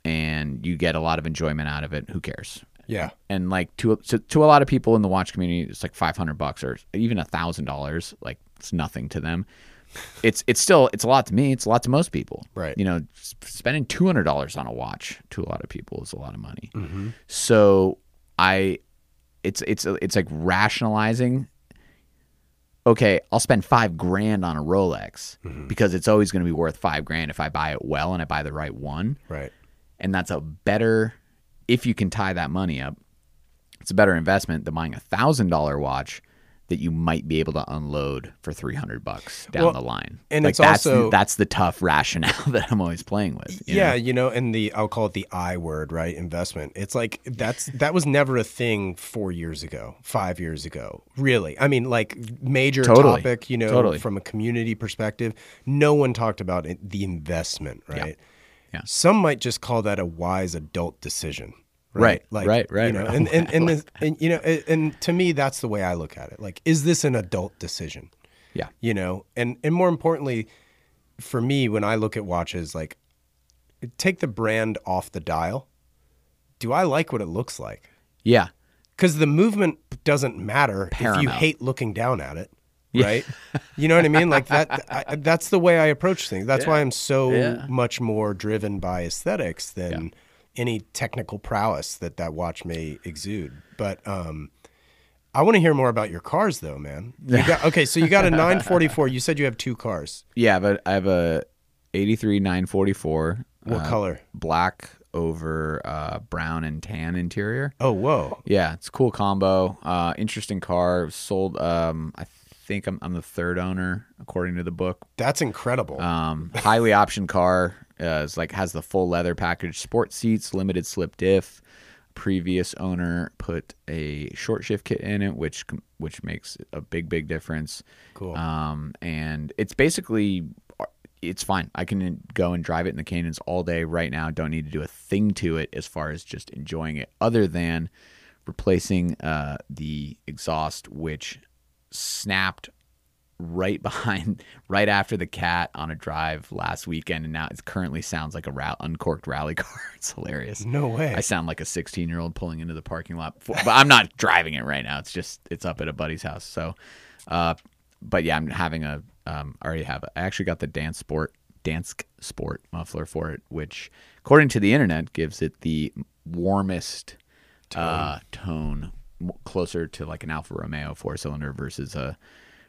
and you get a lot of enjoyment out of it, who cares? Yeah. And like to to, to a lot of people in the watch community, it's like five hundred bucks or even a thousand dollars. Like it's nothing to them. It's it's still it's a lot to me. It's a lot to most people. Right. You know, spending two hundred dollars on a watch to a lot of people is a lot of money. Mm-hmm. So I, it's it's it's like rationalizing. Okay, I'll spend five grand on a Rolex Mm-hmm. because it's always going to be worth five grand if I buy it well and I buy the right one, Right. and that's a better if you can tie that money up. It's a better investment than buying a thousand dollar watch that you might be able to unload for three hundred bucks down Well, the line. and like it's that's also- that's the tough rationale that I'm always playing with. you yeah, know? you know, and the I'll call it the I word, right? Investment. It's like that's that was never a thing four years ago, five years ago. Really, I mean, like major Totally. topic, you know, Totally. from a community perspective. No one talked about it, the investment, right? Yeah. Some might just call that a wise adult decision. Right, Like, right, right, You know, right. and and and, and you know, and, to me, that's the way I look at it. Like, is this an adult decision? yeah, you know and and more importantly for me when i look at watches like take the brand off the dial. Do i like what it looks like? Yeah. because the movement doesn't matter if you hate looking down at it right? You know what i mean? Like that I, that's the way i approach things. That's why i'm so Yeah. much more driven by aesthetics than any technical prowess that that watch may exude but um I want to hear more about your cars, though, man. You got, okay, so you got a 944. You said you have two cars. Yeah, but I have a 83 944. What uh, color? Black over uh, brown and tan interior. Oh, whoa. Yeah, it's a cool combo. Uh, interesting car. Sold. Um, I think I'm, I'm the third owner according to the book. That's incredible. Um, highly optioned car. Uh, it's like has the full leather package, sport seats, limited slip diff. Previous owner put a short shift kit in it, which which makes a big big difference. Cool. Um, and it's basically it's fine. I can go and drive it in the Canyons all day right now. Don't need to do a thing to it as far as just enjoying it, other than replacing uh, the exhaust, which snapped right behind, right after the cat on a drive last weekend, and now it currently sounds like a ra- uncorked rally car. It's hilarious. no way. I sound like a 16 year old pulling into the parking lot, for, but I'm not driving it right now. It's just it's up at a buddy's house. So, uh, but yeah, I'm having a um, I already have. I actually got the Dance Sport Dansk Sport muffler for it, which according to the internet gives it the warmest tone, uh, tone closer to like an Alfa Romeo four cylinder versus a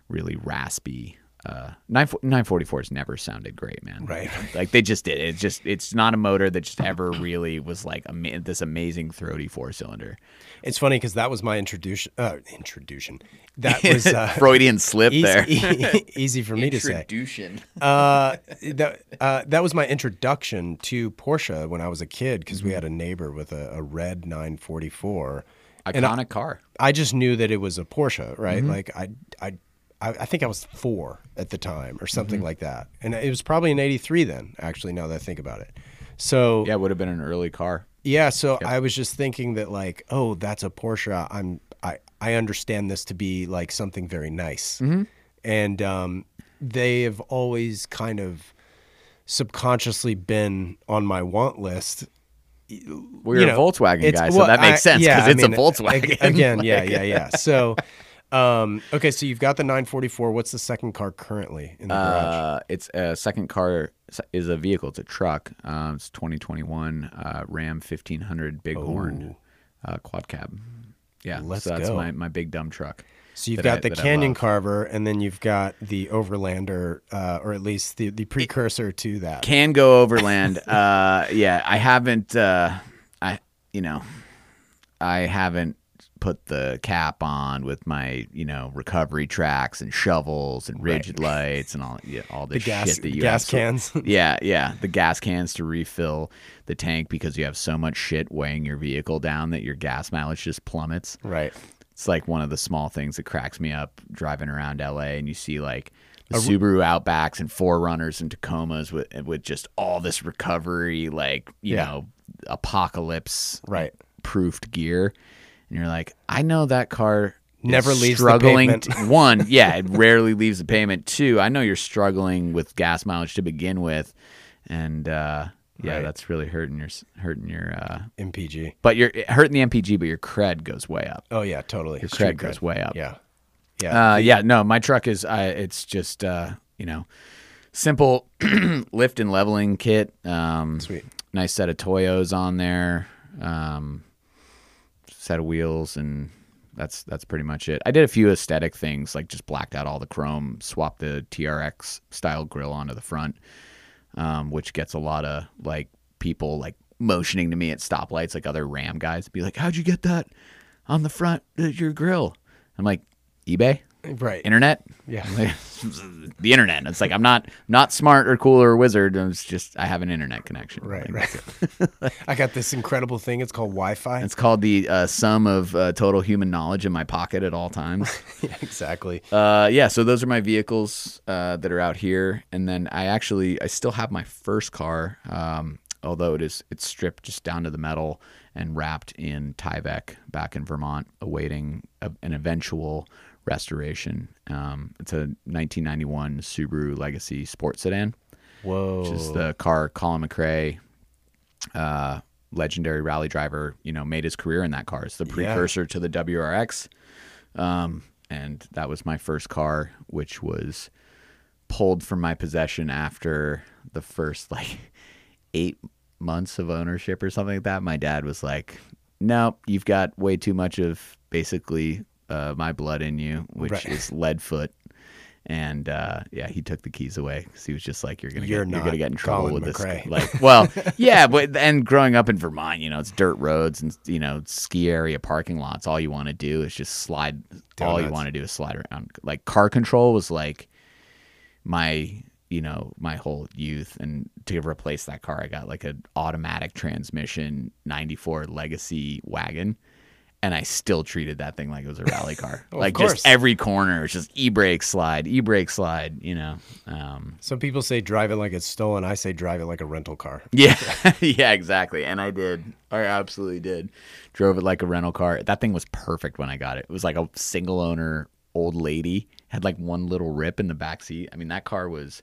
really raspy. Uh, 9, 944s never sounded great, man. Right. Like they just did. It's just it's not a motor that just ever really was like ama- this amazing throaty four cylinder. It's funny because that was my introduction. Uh, introduction. That was uh, Freudian slip easy, there. easy for me to say. Introduction. Uh, that uh, that was my introduction to Porsche when I was a kid because we had a neighbor with a, a red 944. And I- Iconic car. I just knew that it was a Porsche, right? Mm-hmm. Like I, I, I I think I was four at the time or something Mm-hmm. like that, and it was probably an '83 then. Actually, now that I think about it, so Yeah, it would have been an early car. yeah, so I was just thinking that like, oh, that's a Porsche. I'm I I understand this to be like something very nice, Mm-hmm. and um, they have always kind of subconsciously been on my want list. We're You a Volkswagen guy, so that makes sense yeah, because I it's mean, a Volkswagen. ag- Again, yeah, yeah, yeah. So, um, okay, so you've got the 944. What's the second car currently in the garage? Uh, it's a second car is a vehicle. It's a truck. Um, it's 2021 uh, Ram 1500 Bighorn uh, quad cab. Yeah, Let's so that's go. my, my big dumb truck. So you've got I- the Canyon. Carver, and then you've got the Overlander, uh, or at least the, the precursor to that. can go overland. uh, yeah, I haven't. Uh, I you know, I haven't put the cap on with my you know recovery tracks and shovels and rigid lights and all yeah, all the gas, shit that the you gas absol- cans. yeah, yeah, the gas cans to refill the tank because you have so much shit weighing your vehicle down that your gas mileage just plummets. right. It's like one of the small things that cracks me up driving around LA and you see like the Subaru Outbacks and 4Runners and Tacomas with with just all this recovery like, you Yeah. know, apocalypse Right. proofed gear. And you're like, I know that car is Never leaves the struggling pavement. one, yeah, it rarely leaves the payment. Two, I know you're struggling with gas mileage to begin with. And uh yeah, Right. that's really hurting your hurting your uh MPG. but you're hurting the MPG, but your cred goes way up. Oh yeah, totally. Your Street cred goes way up. Yeah. Yeah. Uh, yeah, no, my truck is. Uh, it's just uh, you know, simple lift and leveling kit. Um, Sweet. Nice set of Toyos on there. Um, set of wheels, and that's that's pretty much it. I did a few aesthetic things, like just blacked out all the chrome, swapped the TRX style grill onto the front, um, which gets a lot of like people like motioning to me at stoplights, like other Ram guys, be like, "How'd you get that on the front of your grill?" I'm like, eBay, right. internet, Yeah. The internet. It's like I'm not not smart or cool or a wizard. It's just I have an internet connection. Right, Like, right. I got this incredible thing. It's called Wi-Fi. It's called the uh, sum of uh, total human knowledge in my pocket at all times. yeah, exactly. Uh, yeah, so those are my vehicles uh, that are out here, and then I actually I still have my first car, um, although it is it's stripped just down to the metal and wrapped in Tyvek back in Vermont, awaiting a, an eventual restoration. Um, it's a 1991 Subaru Legacy Sport Sedan, Whoa. which is the car Colin McRae. Uh, legendary rally driver, you know, made his career in that car. It's the precursor to the WRX. Um, and that was my first car, which was pulled from my possession after the first like eight months of ownership or something like that. My dad was like, "Nope, you've got way too much of basically uh, my blood in you, which Right. is lead foot." And uh, yeah, he took the keys away because he was just like, "You're gonna You're get, you're gonna get in trouble Colin with McRae." this." Like, well, yeah, but and growing up in Vermont, you know, it's dirt roads and you know ski area parking lots. All you want to do is just slide. all you want to do is slide around. Like car control was like my you know my whole youth and to replace that car i got like an automatic transmission 94 legacy wagon and i still treated that thing like it was a rally car. Of like just every corner it's just e-brake slide e-brake slide you know um, Some people say drive it like it's stolen. I say drive it like a rental car. yeah. Yeah exactly. And i did. I absolutely did. Drove it like a rental car. That thing was perfect when i got it. It was like a single owner old lady had like one little rip in the back seat. I mean that car was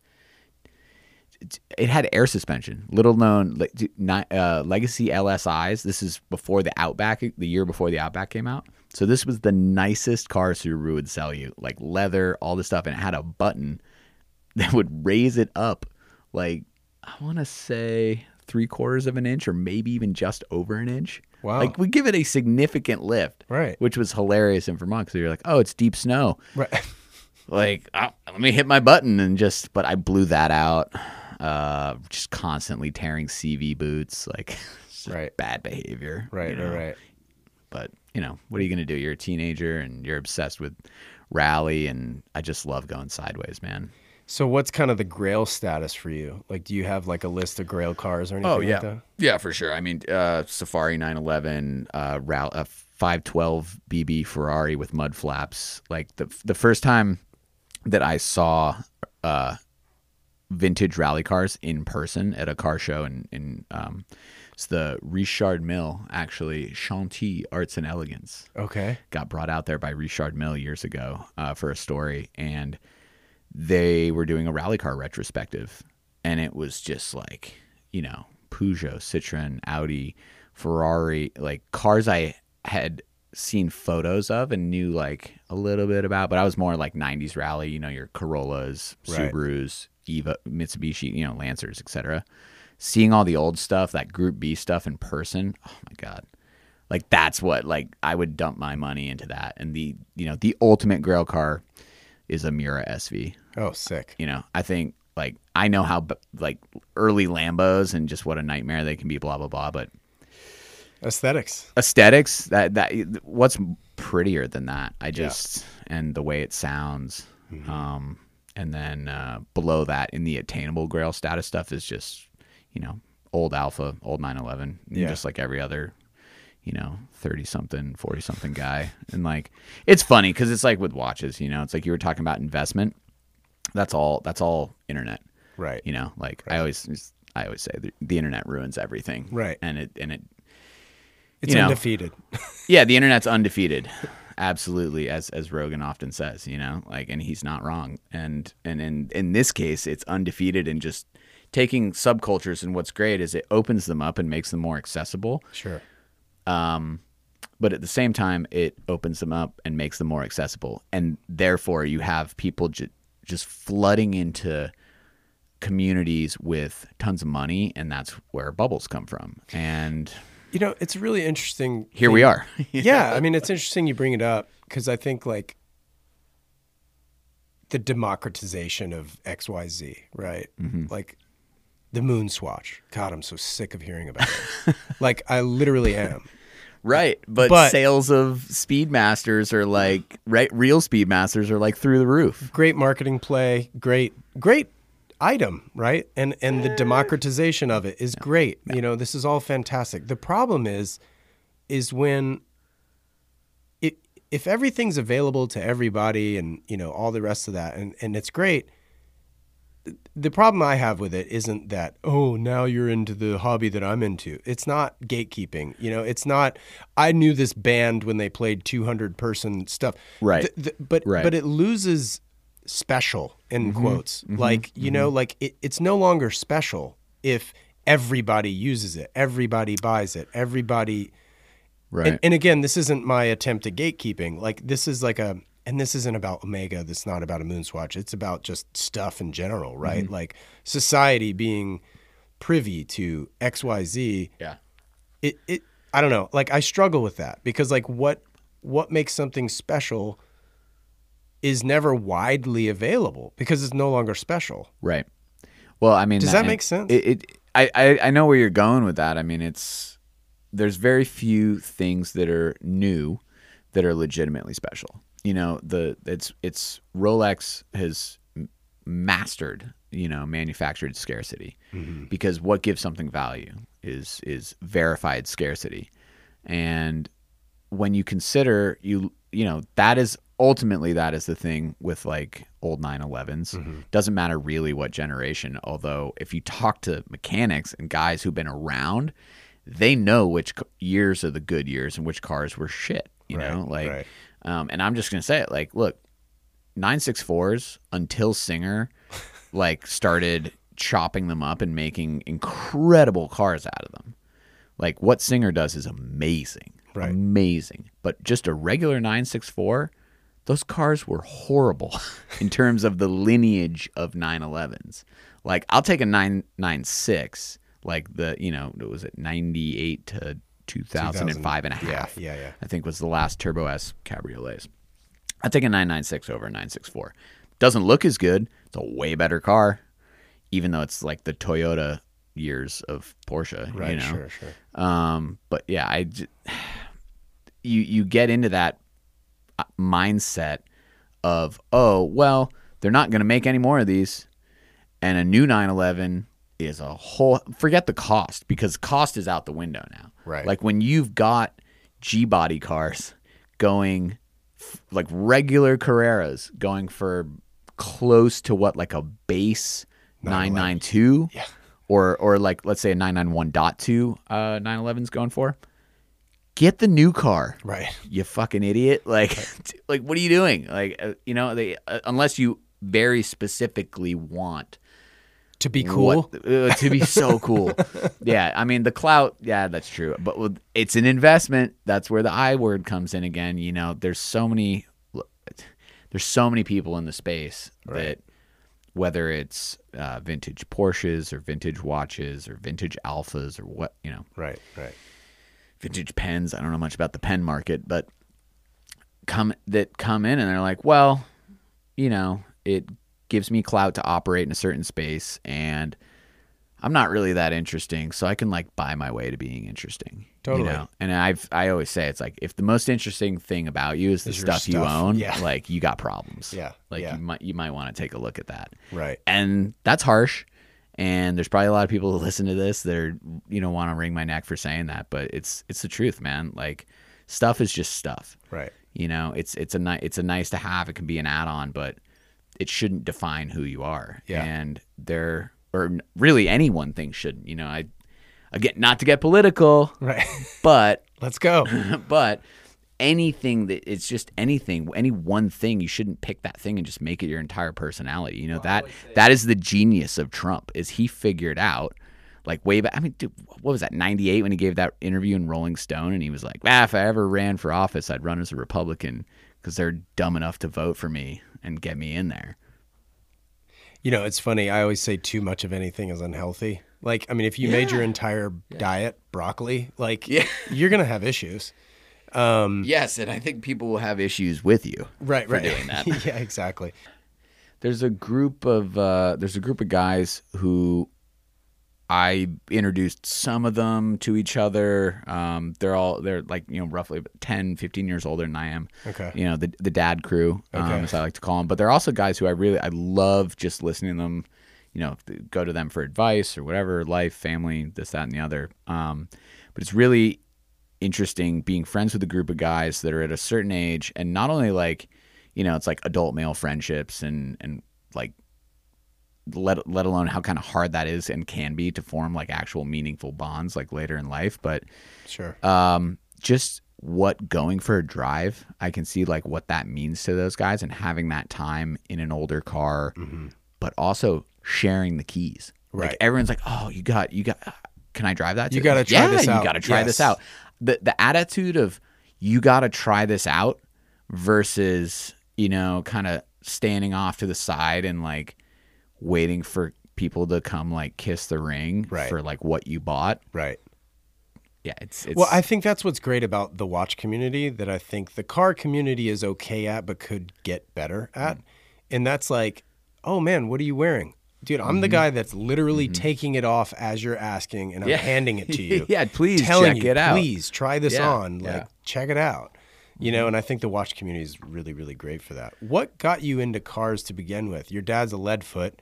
it- had air suspension. Little known, like, d- not- uh, Legacy LSIs. This is before the Outback, the year before the Outback came out. So this was the nicest car Subaru would sell you, like leather, all this stuff, and it had a button that would raise it up, like I want to say three quarters of an inch, or maybe even just over an inch. Wow. Like we give it a significant lift, Right. Which was hilarious in Vermont because you're like, oh, it's deep snow Right. like uh, let me hit my button and just but i blew that out uh just constantly tearing cv boots like Right. bad behavior Right. you know? Right. Right. but you know what are you gonna do you're a teenager and you're obsessed with rally and i just love going sideways man So what's kind of the Grail status for you? Like, do you have like a list of Grail cars or anything? Oh like yeah, that? yeah for sure. I mean, uh, Safari 911, uh, Ral- uh, 512 BB Ferrari with mud flaps. Like the the first time that I saw uh, vintage rally cars in person at a car show in in um, it's the Richard Mille actually Chantilly Arts and Elegance Okay. got brought out there by Richard Mille years ago uh, for a story, and they were doing a rally car retrospective, and it was just like you know Peugeot, Citroen, Audi, Ferrari, like cars I had seen photos of and knew like a little bit about, but I was more like '90s rally, you know, your Corollas. Subarus, Evo, Mitsubishi, you know, Lancers, etc. Seeing all the old stuff, that Group B stuff in person, oh my god. Like that's what like I would dump my money into that. And the you know the ultimate Grail car is a Miura SV. Oh, sick. You know, I think like I know how like early Lambos and just what a nightmare they can be. Blah blah blah. But Aesthetics. aesthetics that that what's prettier than that? I just and the way it sounds. Mm-hmm. Um, and then uh, below that in the attainable Grail status stuff is just you know old Alfa, old 911, Yeah. just like every other you know 30 something 40 something guy and like it's funny because it's like with watches you know it's like you were talking about investment that's all that's all internet Right. you know like i always i always say the, the internet ruins everything Right. and it and it It's you know. undefeated. yeah the internet's undefeated absolutely as as rogan often says you know like and he's not wrong and and in in this case it's undefeated and just taking subcultures and what's great is it opens them up and makes them more accessible Sure. um, but at the same time, it opens them up and makes them more accessible, and therefore you have people ju- just flooding into communities with tons of money, and that's where bubbles come from. And You know, it's really interesting. here we are. yeah, I mean, it's interesting you bring it up because I think like the democratization of XYZ, right? Mm-hmm. Like the moon swatch. God, I'm so sick of hearing about it. like I literally am. right, but, But- sales of Speedmasters are like right, real Speedmasters are like through the roof. Great marketing play, great great item, right? And and the democratization of it is great. You know, this is all fantastic. The problem is is when it, if everything's available to everybody and you know all the rest of that and, and it's great the problem i have with it isn't that oh now you're into the hobby that i'm into it's not gatekeeping you know it's not i knew this band when they played 200 person stuff Right. Th- th- but Right. but it loses special in Mm-hmm. quotes like you know like it, it's no longer special if everybody uses it everybody buys it everybody Right. and, and again, this isn't my attempt at gatekeeping. Like this is like a, and this isn't about Omega. This is not about a Moonswatch. It's about just stuff in general, right? Mm-hmm. Like society being privy to X, Y, Z. yeah. It, it, I don't know. Like I struggle with that because like what, what makes something special is never widely available because it's no longer special. Right. Well, I mean, Does that and make sense? It, it I, I I know where you're going with that. I mean, it's there's very few things that are new that are legitimately special. You know, the it's it's Rolex has mastered you know manufactured scarcity mm-hmm. because what gives something value is is verified scarcity, and when you consider you you know that is ultimately that is the thing with like old 911s doesn't matter really what generation although if you talk to mechanics and guys who've been around they know which years are the good years and which cars were shit you know like right. um, and i'm just gonna say it like look 964s until singer like started chopping them up and making incredible cars out of them like what Singer does is amazing. Right. Amazing. But just a regular 964, those cars were horrible in terms of the lineage of 911s. Like I'll take a 996 like the, you know, it was it 98 to 2005 and a Yeah, half. yeah, yeah. I think was the last Turbo S cabriolets. I take a 996 over a 964. Doesn't look as good. It's a way better car, even though it's like the Toyota years of Porsche. Right. You know? Sure. Sure. Um, but yeah, I you you get into that mindset of oh well, they're not going to make any more of these, and a new 911 is a whole forget the cost because cost is out the window now. Right. Like when you've got G body cars going f- like regular Carreras going for close to what like a base 992 Yeah. or or like let's say a 991.2 uh 911's going for get the new car. Right. you fucking idiot. Like like what are you doing? Like uh, you know they uh, unless you very specifically want To be cool. what- uh, to be so cool. Yeah i mean the clout yeah that's true. But it's an investment. That's where the i word comes in again you know. There's so many there's so many people in the space that whether it's uh, vintage porsches or vintage watches or vintage Alfas or what you know. Right. Right. Vintage pens. I don't know much about the pen market, but come that come in and they're like, well, you know, it gives me clout to operate in a certain space and I'm not really that interesting, so I can like buy my way to being interesting. Totally. You know? And I've I always say it's like if the most interesting thing about you is the Is your stuff, you own, yeah. like you got problems. Yeah, Like yeah. you might you might want to take a look at that. Right. And that's harsh. And there's probably a lot of people who listen to this that are you know want to wring my neck for saying that, but it's it's the truth, man. Like stuff is just stuff. Right. You know, it's it's a ni- it's a nice to have. It can be an add on, but it shouldn't define who you are. Yeah. And there, or really any one thing shouldn't. You know, I again not to get political, Right. but Let's go. but anything that it's just anything, any one thing. You shouldn't pick that thing and just make it your entire personality. You know that that is the genius of Trump is he figured out. Like way back, I mean, dude, what was that? Ninety eight when he gave that interview in Rolling Stone, and he was like, "Ah, if I ever ran for office, I'd run as a Republican because they're dumb enough to vote for me and get me in there." You know, it's funny. I always say too much of anything is unhealthy. Like, I mean, if you made your entire diet broccoli, like, Yeah. you're gonna have issues. Um, Yes, and I think people will have issues with you. right, for right. doing that. yeah, exactly. there's a group of uh, there's a group of guys who I introduced some of them to each other. Um, they're all they're like you know roughly 10, 15 years older than I am. Okay. You know the the dad crew, um, Okay. as I like to call them. But they're also guys who I really I love just listening to them. You know, go to them for advice or whatever, life, family, this, that, and the other. Um, but it's really interesting being friends with a group of guys that are at a certain age and not only like you know it's like adult male friendships and and like let let alone how kind of hard that is and can be to form like actual meaningful bonds like later in life but Sure. um just what going for a drive i can see like what that means to those guys and having that time in an older car but also sharing the keys Right. like everyone's like oh you got you got can i drive that You gotta try yeah, this out. you gotta try this out the the attitude of you gotta try this out versus you know kind of standing off to the side and like waiting for people to come like kiss the ring Right. for like what you bought Right. yeah it's, it's Well, I think that's what's great about the watch community that I think the car community is okay at, but could get better at. Mm. And that's like, oh man, what are you wearing? Dude, I'm the Mm-hmm. guy that's literally taking it off as you're asking and I'm Yeah. handing it to you. Yeah, please telling check you, it out. Please try this Yeah, on. Like, yeah. Mm-hmm. check it out. You know, and I think the watch community is really, really great for that. What got you into cars to begin with? Your dad's a lead foot.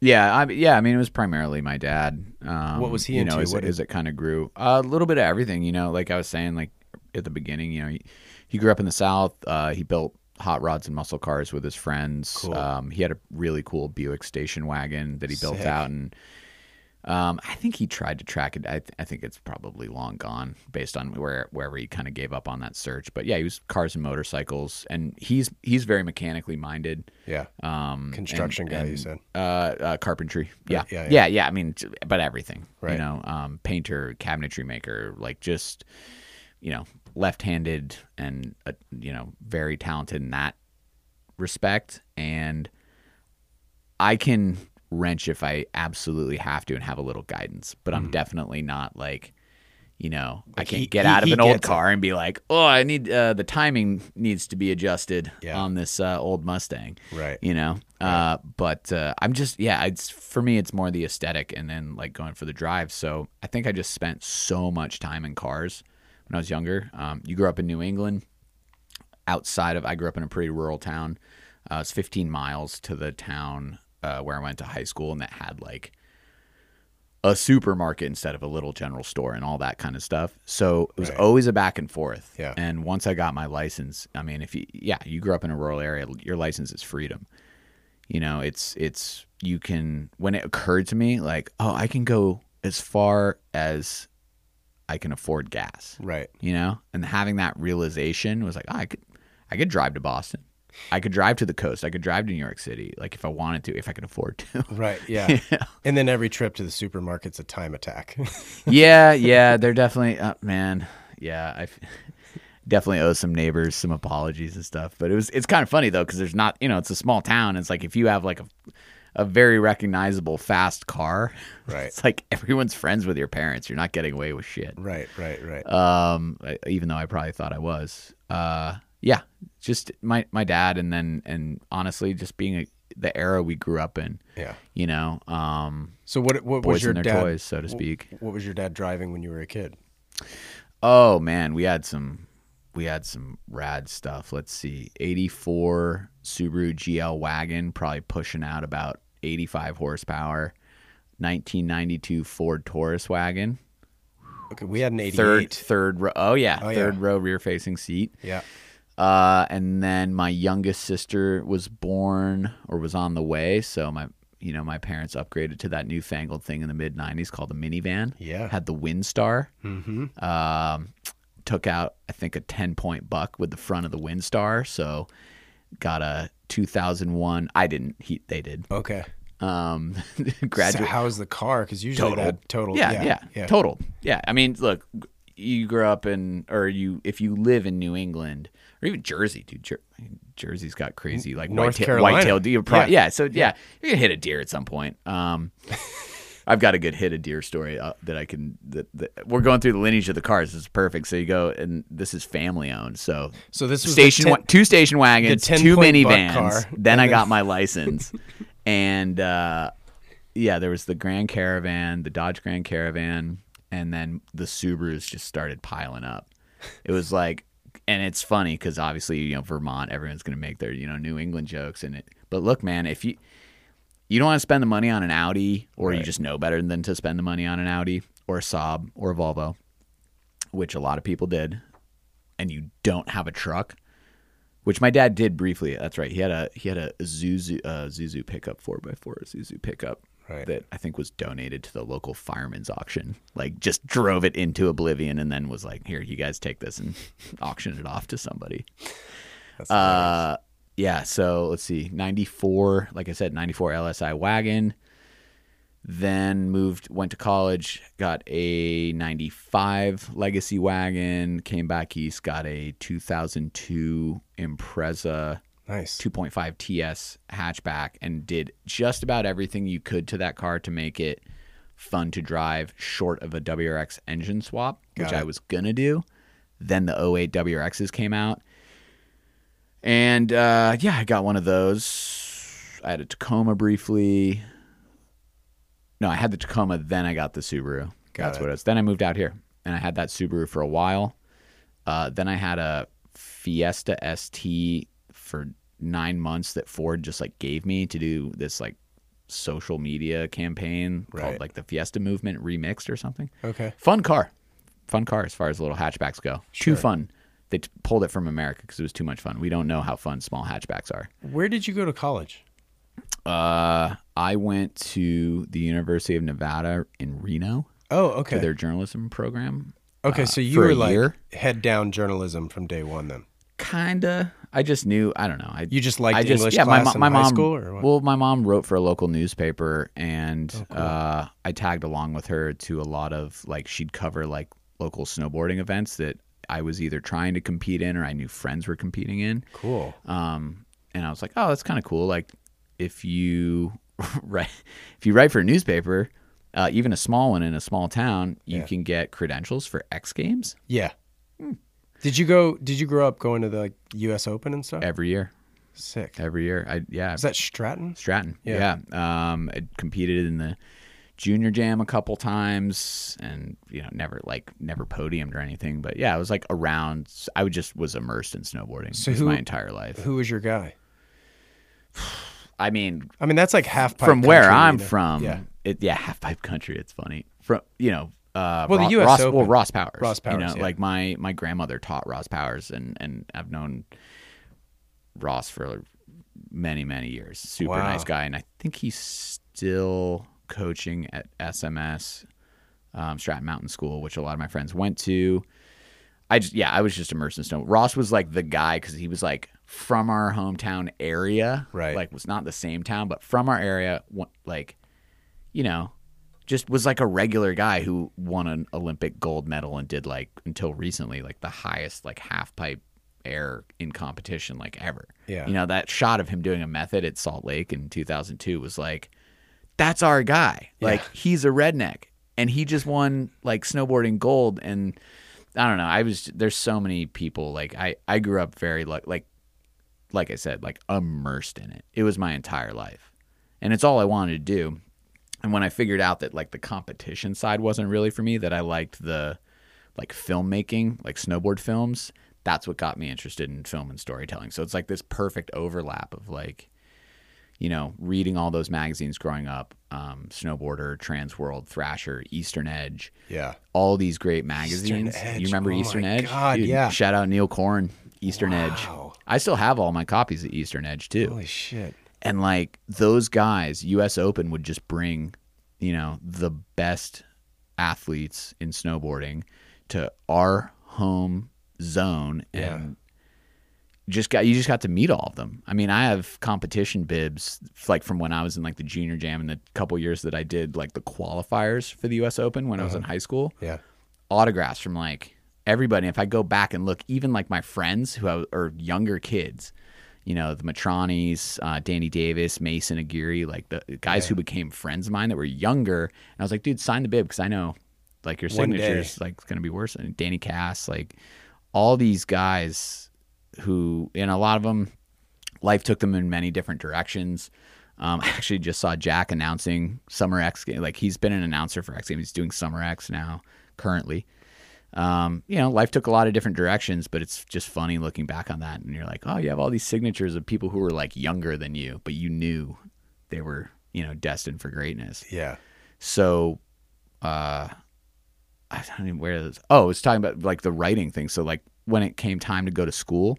Yeah, I, yeah. I mean, it was primarily my dad. Um, What was he you know, into? As, What it- it kind of grew, a little bit of everything. You know, like I was saying, like at the beginning, you know, he, he grew up in the South. Uh, he built hot rods and muscle cars with his friends. Cool. Um, he had a really cool Buick station wagon that he built Sick. out, and um, I think he tried to track it. I, th- I think it's probably long gone based on where wherever he kind of gave up on that search. But yeah, he was cars and motorcycles, and he's he's very mechanically minded. Yeah. Um, Construction and- guy, you said. Uh, uh, carpentry. Yeah. yeah, yeah, yeah. yeah, I mean, but everything. Right. You know, um, painter, cabinetry maker, like just, you know, left-handed and uh, you know very talented in that respect. And I can wrench if I absolutely have to and have a little guidance, but I'm definitely not like. You know, I. Can't he- get he- out of an old gets it. car and be like, "Oh, I need uh, the timing needs to be adjusted Yeah. on this uh, old Mustang." Right. you know uh but uh i'm just yeah it's for me it's more the aesthetic and then like going for the drive so i think i just spent so much time in cars when i was younger um you grew up in new england outside of i grew up in a pretty rural town uh it's 15 miles to the town uh, where i went to high school and that had like a supermarket instead of a little general store and all that kind of stuff. So it was Right. always a back and forth. Yeah. And once I got my license, I mean, if you, yeah, you grew up in a rural area, your license is freedom. You know, it's, it's, you can, when it occurred to me, like, oh, I can go as far as I can afford gas, Right. you know? And having that realization was like, oh, I could, I could drive to Boston. I could drive to the coast. I could drive to New York City, like if I wanted to, if I could afford to. Right. Yeah. And then every trip to the supermarket's a time attack. yeah, yeah, they're definitely uh, man. Yeah, I definitely owe some neighbors some apologies and stuff. But it was it's kind of funny though because there's not you know it's a small town. It's like if you have like a a very recognizable fast car. Right. It's like everyone's friends with your parents. You're not getting away with shit. Right, right, right. Um, I- even though I probably thought I was. Uh, yeah, just my my dad, and then and honestly, just being a, the era we grew up in. yeah. You know, um, So what what was your dad toys, so to speak. What was your dad driving when you were a kid? Oh man, we had some we had some rad stuff. Let's see. 84 Subaru GL wagon, probably pushing out about 85 horsepower. 1992 Ford Taurus wagon. Okay, we had an 88. Third third row. Oh yeah, Oh, yeah. third row rear facing seat. Yeah. Uh, and then my youngest sister was born or was on the way, so my you know my parents upgraded to that newfangled thing in the mid '90s called the minivan. Yeah. had the Windstar. Mm-hmm. Um, took out I think a 10 point buck with the front of the Windstar, so got a 2001. I didn't. He they did. Okay. Um, So graduate how's the car? Because usually total that total. yeah, yeah, yeah, total. Yeah, I mean, look, you grew up in, or you, if you live in New England or even Jersey, dude. Jer- Jersey's got crazy like North whitetail, Carolina. whitetail deer. Pro- Yeah. yeah. so yeah, you're gonna hit a deer at some point. Um, I've got a good hit a deer story uh, that I can. That, that we're going through the lineage of the cars. This is perfect. So you go, and this is family owned. So So this was station wa- two station wagons, two minivans. car, Then I got my license, and uh, yeah, there was the Grand Caravan, the Dodge Grand Caravan, and then the Subarus just started piling up. It was like, and it's funny because obviously you know Vermont, everyone's gonna make their you know New England jokes, and it. But look, man, if you you don't want to spend the money on an Audi, or you just know better than to spend the money on an Audi or a Saab or a Volvo, which a lot of people did, and you don't have a truck, which my dad did briefly. That's right. He had a he had a Zuzu uh, Zuzu pickup four x four Zuzu pickup Right. that I think was donated to the local fireman's auction. Like just drove it into oblivion and then was like, "Here, you guys take this and auction it off to somebody." That's Uh, yeah. So let's see, ninety four. Like I said, ninety four LSI wagon. Then moved, went to college, got a ninety five Legacy wagon. Came back east, got a two thousand two Impreza nice. 2.5 TS hatchback, and did just about everything you could to that car to make it fun to drive, short of a WRX engine swap, which Got I was gonna do. Then the 08 WRXs came out. And uh, yeah, I got one of those. I had a Tacoma briefly. No, I had the Tacoma, then I got the Subaru. Got That's it. what it was. Then I moved out here and I had that Subaru for a while. Uh, then I had a Fiesta ST for nine months that Ford just like gave me to do this like social media campaign Right. called like the Fiesta Movement Remixed or something. Okay. Fun car, fun car as far as little hatchbacks go. Sure. Too fun. They t- pulled it from America because it was too much fun. We don't know how fun small hatchbacks are. Where did you go to college? Uh, I went to the University of Nevada in Reno Oh, okay. their journalism program. Okay, uh, so you were like year. head down journalism from day one. Then Kinda. I just knew. I don't know. I you just liked I just English yeah. My, class my in high mom. school, or what? Well, my mom wrote for a local newspaper, and Oh, cool. uh, I tagged along with her to a lot of like she'd cover like local snowboarding events that I was either trying to compete in or I knew friends were competing in. cool. Um, and I was like, oh, that's kind of cool. Like if you write if you write for a newspaper, uh, even a small one in a small town, you Yeah. can get credentials for X Games Yeah. Did you go? Did you grow up going to the like, U.S. Open and stuff? every year. Sick. Every year, I yeah. Is that Stratton? Stratton. Yeah. Yeah. Um, I competed in the junior jam a couple times and, you know, never like never podiumed or anything. But yeah, I was like around, I would just was immersed in snowboarding So who- my entire life. Who was your guy? I mean, I mean, that's like half pipe from where I'm you know? from, Yeah. it, yeah, half pipe country. It's funny. From, you know, uh, Well, the US Ross, Open. well, Ross Powers. Ross You Powers, know, yeah. like my, my grandmother taught Ross Powers and, and I've known Ross for many, many years. Super Wow. nice guy. And I think he's still coaching at SMS, um, Stratton Mountain School, which a lot of my friends went to. I just, yeah, I was just immersed in snow. Ross was like the guy because he was like from our hometown area, Right. Like was not the same town, but from our area, like, you know, just was like a regular guy who won an Olympic gold medal and did like until recently like the highest like half pipe air in competition like ever. Yeah. You know, that shot of him doing a method at Salt Lake in 2002 was like, that's our guy. Like, Yeah. he's a redneck. And he just won like snowboarding gold. And I don't know. I was, there's so many people. Like, I, I grew up very, like, like, like I said, like immersed in it. It was my entire life. And it's all I wanted to do. And when I figured out that like the competition side wasn't really for me, that I liked the like filmmaking, like snowboard films, that's what got me interested in film and storytelling. So it's like this perfect overlap of like, you know, reading all those magazines growing up, um, Snowboarder, Trans World, Thrasher, Eastern Edge, Yeah. all these great magazines. You remember Oh Eastern Edge? God, yeah. Shout out Neil Korn, Eastern Edge. I still have all my copies of Eastern Edge too. Holy shit. And like those guys, US Open would just bring, you know, the best athletes in snowboarding to our home zone Yeah. and just got you just got to meet all of them. I mean, I have competition bibs like from when I was in like the junior jam and the couple years that I did like the qualifiers for the US Open when I was in high school Yeah. autographs from like everybody. If I go back and look, even like my friends who I, are younger kids, you know, the Mitranis, uh, Danny Davis, Mason Aguirre, like the guys who became friends of mine that were younger. And I was like, dude, sign the bib because I know like your signature is like going to be worse. And Danny Kass, like all these guys who, and a lot of them, life took them in many different directions. Um, I actually just saw Jack announcing Summer X. Like he's been an announcer for X Games. He's doing Summer X now currently. Um, you know, life took a lot of different directions, but it's just funny looking back on that. And you're like, oh, you have all these signatures of people who were like younger than you, but you knew they were, you know, destined for greatness. Yeah. So, uh, I don't even where this. Oh, it's talking about like the writing thing. So, like when it came time to go to school,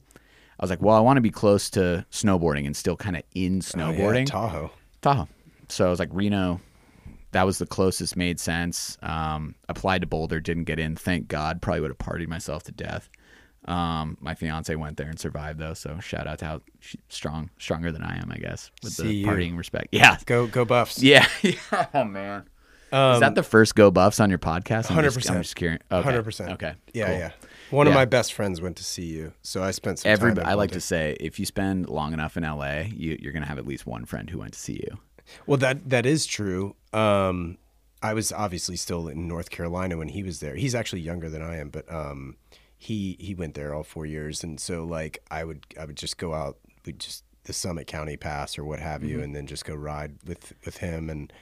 I was like, well, I want to be close to snowboarding and still kind of in Oh, yeah, snowboarding. Tahoe. Tahoe. So I was like, Reno, that was the closest made sense. Um, applied to Boulder, didn't get in. Thank God. Probably would have partied myself to death. Um, my fiance went there and survived though. So shout out to how strong, stronger than I am, I guess, with See the you. partying respect. Yeah. Go go Buffs. Yeah. yeah. Oh man. Um, Is that the first Go Buffs on your podcast? 100%. I'm just curious. Okay. Hundred percent. Okay. Yeah, cool. yeah. One of my best friends went to CU, so I spent some Every, I like to say, if you spend long enough in LA, you, you're gonna have at least one friend who went to see you. Well, that that is true. Um, I was obviously still in North Carolina when he was there. He's actually younger than I am, but um, he he went there all four years, and so like I would I would just go out, we just the Summit County Pass or what have you, and then just go ride with with him, and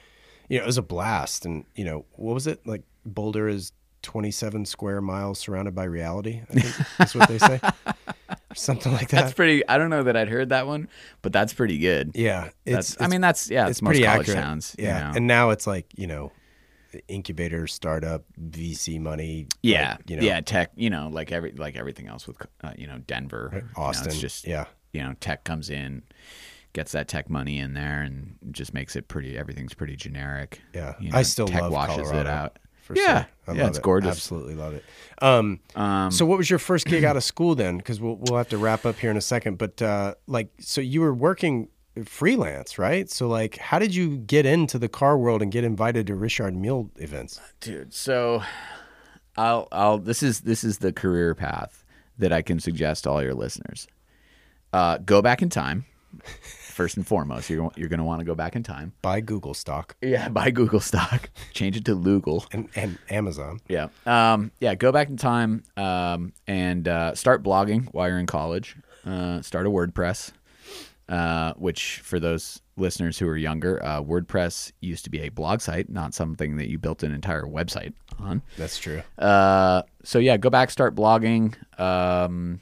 you know it was a blast. And you know what was it like? Boulder is twenty seven square miles surrounded by reality. I think that's what they say, something like that. That's pretty. I don't know that I'd heard that one, but that's pretty good. yeah, That's, it's. I mean, that's yeah. it's most pretty college accurate. Towns, you yeah, know. and now it's like you know, incubator, startup, VC money. yeah, like, you know, yeah. Tech, you know, like every like everything else with uh, you know Denver, you know, Austin. it's just yeah, you know, tech comes in, gets that tech money in there, and just makes it pretty. Everything's pretty generic. yeah. You know, I still tech love washes Colorado. it out. For Yeah. sure. I Yeah, it's it. gorgeous. Absolutely love it. Um, Um, so what was your first gig out of school then? Because we'll we'll have to wrap up here in a second. But uh, like, so you were working freelance, right? So like, how did you get into the car world and get invited to Richard Mille events? dude so i'll i'll this is this is the career path that i can suggest to all your listeners uh go back in time first and foremost you're, you're going to want to go back in time Buy Google stock yeah buy google stock change it to google and and Amazon. yeah um yeah go back in time um and uh start blogging while you're in college uh start a wordpress uh, which for those listeners who are younger, uh, WordPress used to be a blog site, not something that you built an entire website on. That's true. Uh, so yeah, go back, start blogging. Um,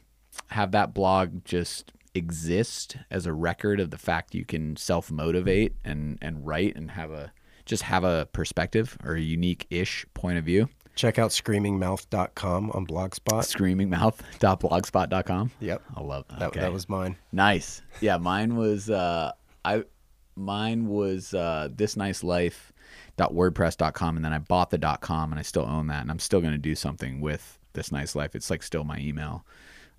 have that blog just exist as a record of the fact you can self motivate and and write and have a just have a perspective or a unique ish point of view. Check out screamingmouth.com on Blogspot. Screamingmouth.blogspot.com. Yep. I love that. That, Okay. that was mine. Nice. Yeah, mine was uh I mine was uh this nice life wordpress.com and then I bought the .com and I still own that and I'm still going to do something with this nice life. It's like still my email.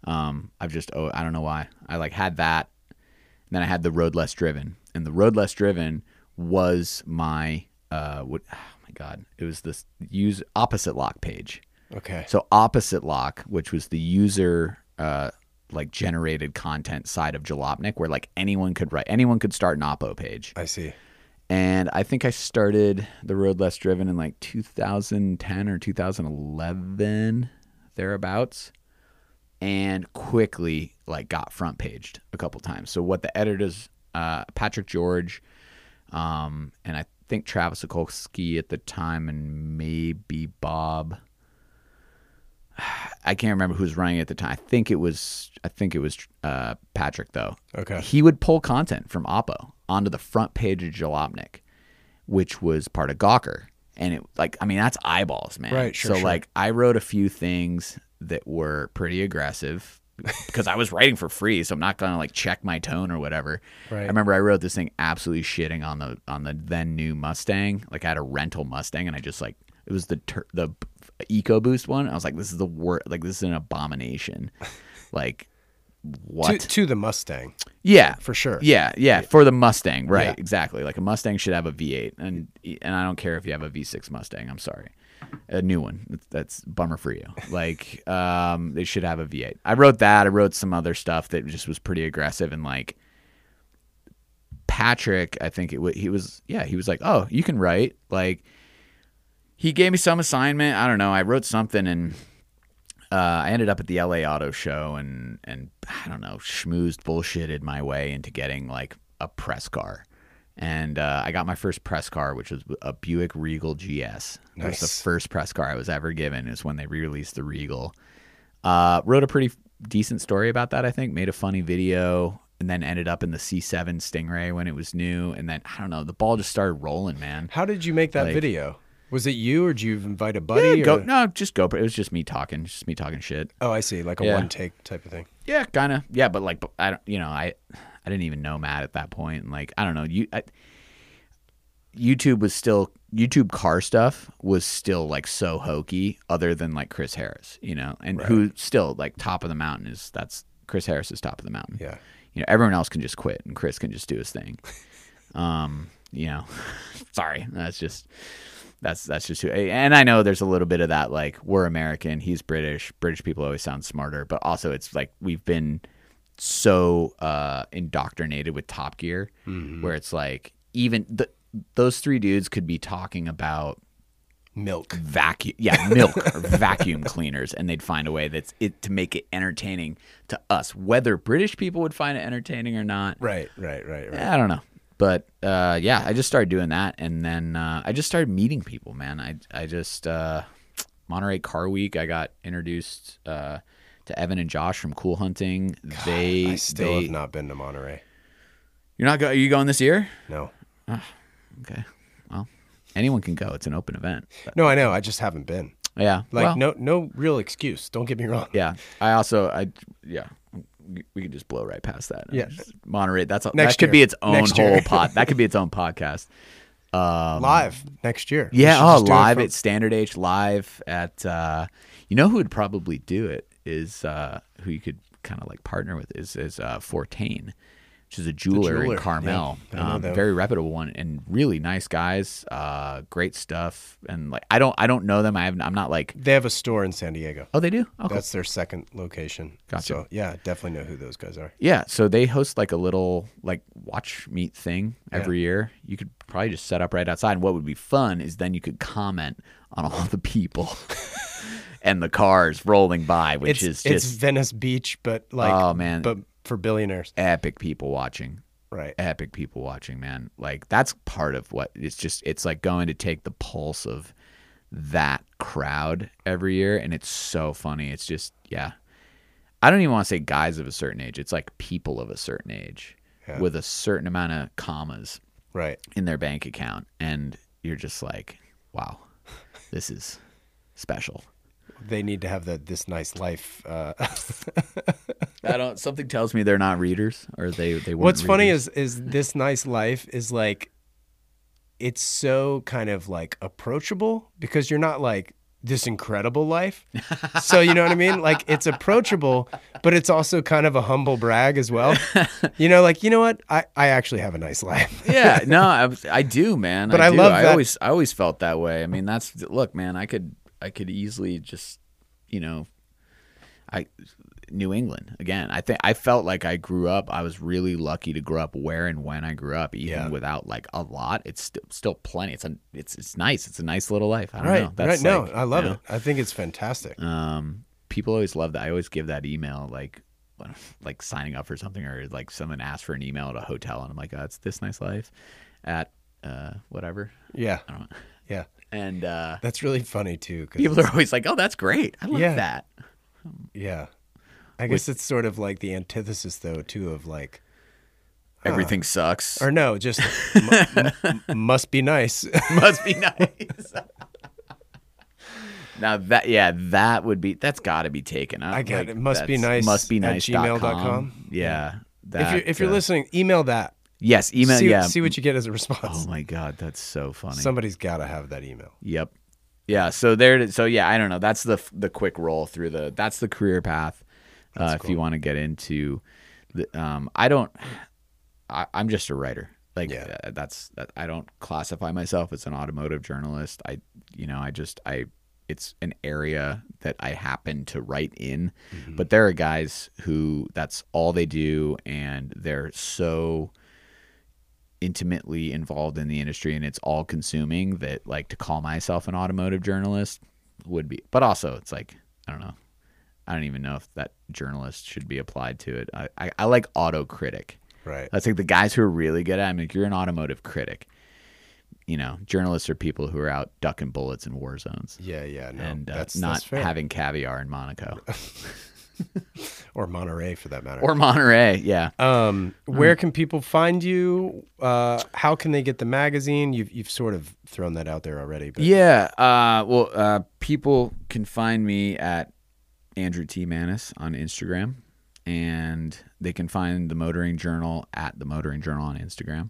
Um I've just oh I don't know why. I like had that and then I had the road less driven and the road less driven was my uh what oh my god. It was this use opposite lock page. Okay. So opposite lock, which was the user uh, like generated content side of Jalopnik where like anyone could write anyone could start an oppo page I see. and i think i started the road less driven in like 2010 or 2011 thereabouts and quickly like got front paged a couple times so what the editors uh, patrick george um, and i think travis Okulski at the time and maybe bob I can't remember who was running at the time. I think it was I think it was uh, Patrick though. Okay. He would pull content from Oppo onto the front page of Jalopnik, which was part of Gawker. And it like I mean that's eyeballs, man. Right, sure, So sure. like I wrote a few things that were pretty aggressive because I was writing for free, so I'm not gonna like check my tone or whatever. Right. I remember I wrote this thing absolutely shitting on the on the then new Mustang. Like I had a rental Mustang, and I just like it was the tur- the EcoBoost one. I was like, this is the worst. Like this is an abomination. like what? To, to the Mustang, yeah, for sure. yeah, yeah, for the Mustang, right? Yeah. Exactly. Like a Mustang should have a V8, and and I don't care if you have a V6 Mustang. I'm sorry, a new one. That's, bummer for you. Like, um, they should have a V8. I wrote that. I wrote some other stuff that just was pretty aggressive and like. Patrick, I think it wa he was yeah, he was like, "Oh, you can write." Like he gave me some assignment. I don't know. I wrote something and uh, I ended up at the LA Auto Show and and I don't know, schmoozed bullshitted my way into getting like a press car. And uh, I got my first press car, which was a Buick Regal GS. It was the first press car I was ever given. Is when they re-released the Regal. Uh, wrote a pretty decent story about that. I think made a funny video, and then ended up in the C7 Stingray when it was new. And then I don't know, the ball just started rolling, man. How did you make that Like- video? Was it you, or did you invite a buddy? Yeah, go, or- no, just go. It was just me talking, just me talking shit. Oh, I see. Like a Yeah. one take type of thing. Yeah, kind of. Yeah, but like, I don't. You know, I, I didn't even know Matt at that point. And like, I don't know. You, I, YouTube was still YouTube car stuff was still like so hokey. Other than like Chris Harris, you know, and who still like top of the mountain is that's Chris Harris is top of the mountain. Yeah. You know, everyone else can just quit, and Chris can just do his thing. um, you know, sorry, that's just. That's that's just who, and I know there's a little bit of that. Like we're American, he's British. British people always sound smarter, but also it's like we've been so uh, indoctrinated with Top Gear, where it's like even the, those three dudes could be talking about Milk. vacuum, yeah, milk or vacuum cleaners, and they'd find a way that's it to make it entertaining to us. Whether British people would find it entertaining or not, Right, right, right, right. I don't know. But uh, yeah, I just started doing that, and then uh, I just started meeting people. Man, I I just uh, Monterey Car Week. I got introduced uh, to Evan and Josh from Cool Hunting. They I still they have not been to Monterey. you're not go- are you going this year? No. Okay, well anyone can go. It's an open event. But, No, I know. I just haven't been. yeah, Like well, no no real excuse. Don't get me wrong. yeah. I also I yeah. we- could just blow right past that. Yeah. Monterey. That's a, Next that could year. be its own Next whole pod. That could be its own podcast. Um, Live next year. Yeah, oh, just do it live from- at Standard H, live at. Uh, you know who would probably do it is uh, who you could kind of like partner with is is uh, Fourtané, which is a jeweler, jeweler, in Carmel, yeah, um, very reputable one, and really nice guys, uh, great stuff, and like I don't I don't know them. I haven't. I'm not like They have a store in San Diego. oh they do. Oh, cool. That's their second location. Gotcha. So yeah, definitely know who those guys are. Yeah, so they host like a little like watch meet thing every year. You could probably just set up right outside. And what would be fun is then you could comment on all the people and the cars rolling by, which It's is it's Venice Beach, but like Oh, man. but for billionaires. epic people watching. Right. Epic people watching, man. Like that's part of what it's just it's like going to take the pulse of that crowd every year and it's so funny. It's just yeah. I don't even want to say guys of a certain age. It's like people of a certain age Yeah. with a certain amount of commas Right. in their bank account and you're just like wow this is special They need to have that this nice life. Uh, i don't something tells me they're not readers or they they What's funny is is this nice life is like it's so kind of like approachable because you're not like this incredible life. so you know what I mean? Like it's approachable, but it's also kind of a humble brag as well. You know, like you know what? I I actually have a nice life. yeah no I, I do man But I do. love i that- always i always felt that way i mean that's look man i could i could easily just you know i New England again. I think I felt like I grew up. I was really lucky to grow up where and when I grew up, even Yeah. without like a lot. It's still still plenty. It's a it's it's nice. It's a nice little life. I don't Right. know. That's right. No, like, I love you know, it. I think it's fantastic. Um, people always love that. I always give that email like like signing up for something or like someone asks for an email at a hotel and I'm like, oh, it's this nice life at uh whatever. Yeah. I don't know. Yeah. And uh, That's really funny too. 'cause people are always like, oh, that's great. I love Yeah. that. Yeah. I guess it's sort of like the antithesis, though, too, of like, Everything sucks. or no, just m- m- must be nice. Must be nice. now that yeah, that would be that's got to be taken up. I get Like, it. Must be nice Must be nice. gmail.com. Yeah. if you're if you're uh, listening, email that. Yes, email. see, yeah. see what you get as a response. oh my god, that's so funny. Somebody's got to have that email. Yep. Yeah. So there. So yeah, I don't know. That's the the quick roll through the. That's the career path. Uh, if you want to get into, the, um, I don't. I, I'm just a writer. Like Yeah. uh, that's that. I don't classify myself as an automotive journalist. I, you know, I just I. It's an area that I happen to write in, but there are guys who that's all they do, and they're so intimately involved in the industry and it's all consuming that like to call myself an automotive journalist would be but also it's like i don't know i don't even know if that journalist should be applied to it i, I, I like auto critic Right. that's like the guys who are really good at it. I'm like you're an automotive critic you know journalists are people who are out ducking bullets in war zones Yeah. Yeah. No. and uh, that's not that's having caviar in monaco or Monterey for that matter. or monterey yeah Um, where can people find you? Uh, how can they get the magazine? You've you've sort of thrown that out there already, but Yeah. Uh, well, uh, people can find me at Andrew T. Maness on Instagram, and they can find the Motoring Journal at the Motoring Journal on Instagram,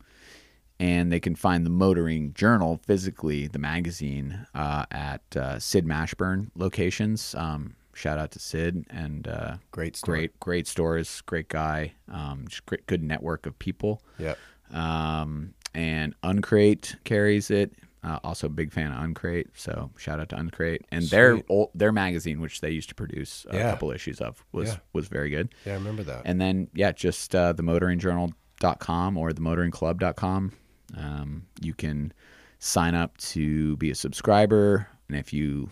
and they can find the Motoring Journal physically, the magazine, uh, at uh, Sid Mashburn locations. Um, shout out to Sid and uh, great story. great, great stores, great guy, um, just great, good network of people Yep. um, and Uncrate carries it. Uh, also, a big fan of Uncrate, so shout out to Uncrate and their old, their magazine, which they used to produce a Yeah. couple issues of, was Yeah. was very good. Yeah, I remember that. And then yeah, just uh, the motoringjournal.com or the motoringclub.com. Um, you can sign up to be a subscriber, and if you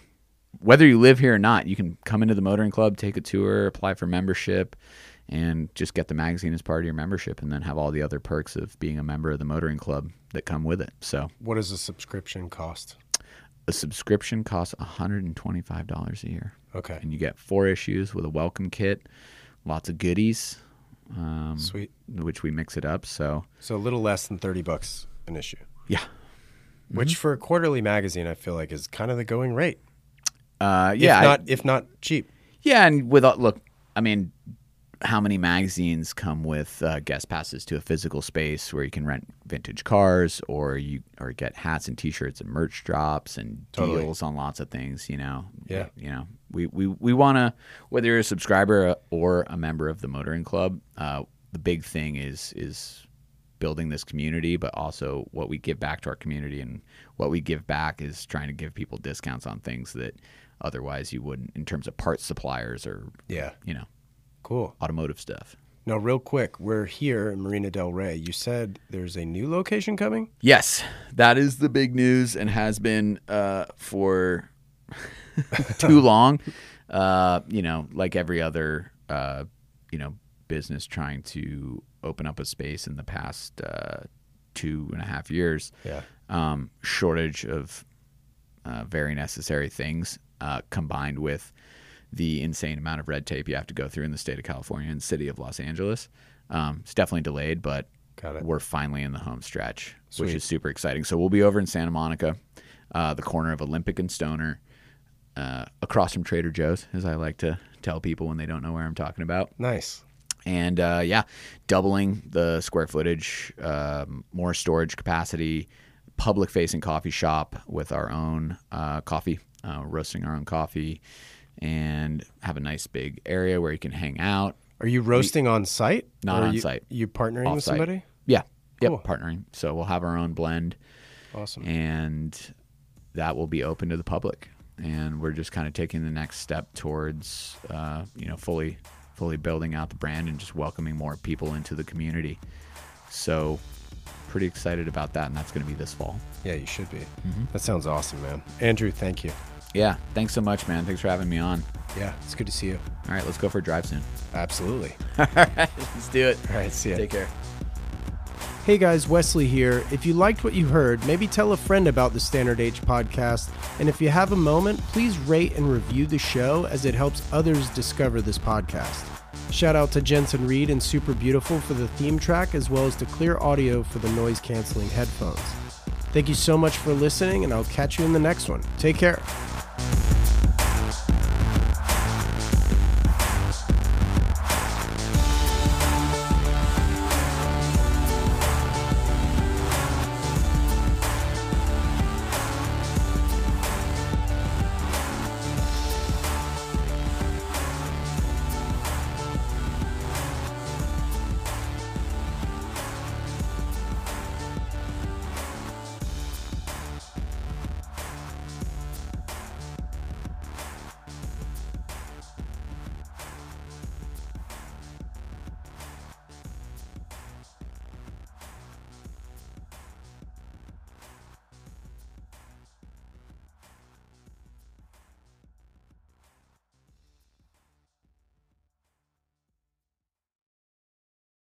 whether you live here or not, you can come into the motoring club, take a tour, apply for membership, and just get the magazine as part of your membership, and then have all the other perks of being a member of the motoring club that come with it. So what does a subscription cost? a subscription costs $125 a year, Okay. and you get four issues with a welcome kit, lots of goodies, um, Sweet. which we mix it up. So So a little less than thirty bucks an issue, yeah, which for a quarterly magazine, I feel like is kind of the going rate. Uh, yeah, if I- not if not cheap. Yeah, and with uh, look, I mean, how many magazines come with uh, guest passes to a physical space where you can rent vintage cars, or you or get hats and T-shirts and merch drops and Totally. deals on lots of things. You know, Yeah. You know, we we we want to whether you're a subscriber or a member of the Motoring Club. Uh, the big thing is is building this community, but also what we give back to our community. And what we give back is trying to give people discounts on things that otherwise you wouldn't in terms of parts suppliers or, Yeah. you know, Cool. automotive stuff. Now, real quick, we're here in Marina Del Rey. You said there's a new location coming. Yes, that is the big news and has been uh, for too long. Uh, you know, like every other, uh, you know, business trying to open up a space in the past uh, two and a half years. Yeah. um, shortage of uh, very necessary things uh, combined with the insane amount of red tape you have to go through in the state of California and city of Los Angeles. Um, it's definitely delayed, but Got it. we're finally in the home stretch, Sweet. which is super exciting. So we'll be over in Santa Monica, uh, the corner of Olympic and Stoner, uh, across from Trader Joe's, as I like to tell people when they don't know where I'm talking about Nice. and uh, yeah, doubling the square footage, um, more storage capacity, public facing coffee shop with our own uh, coffee, uh, roasting our own coffee, and have a nice big area where you can hang out. Are you roasting on site? Not on you, site. You partnering with Off-site. somebody? Yeah, yep, Cool. partnering. So we'll have our own blend, Awesome. and that will be open to the public. And we're just kind of taking the next step towards, uh, you know, fully, fully building out the brand and just welcoming more people into the community. So, pretty excited about that, and that's going to be this fall. Yeah, you should be. Mm-hmm. That sounds awesome, man. Andrew, thank you. Yeah, thanks so much, man. Thanks for having me on. Yeah, it's good to see you. All right, let's go for a drive soon. Absolutely. All right, let's do it. All right, see ya. Take care. Hey guys, Wesley here. If you liked what you heard, maybe tell a friend about the Standard H podcast. And if you have a moment, please rate and review the show as it helps others discover this podcast. Shout out to Jensen Reed and Super Beautiful for the theme track, as well as to Clear Audio for the noise canceling headphones. Thank you so much for listening, and I'll catch you in the next one. Take care.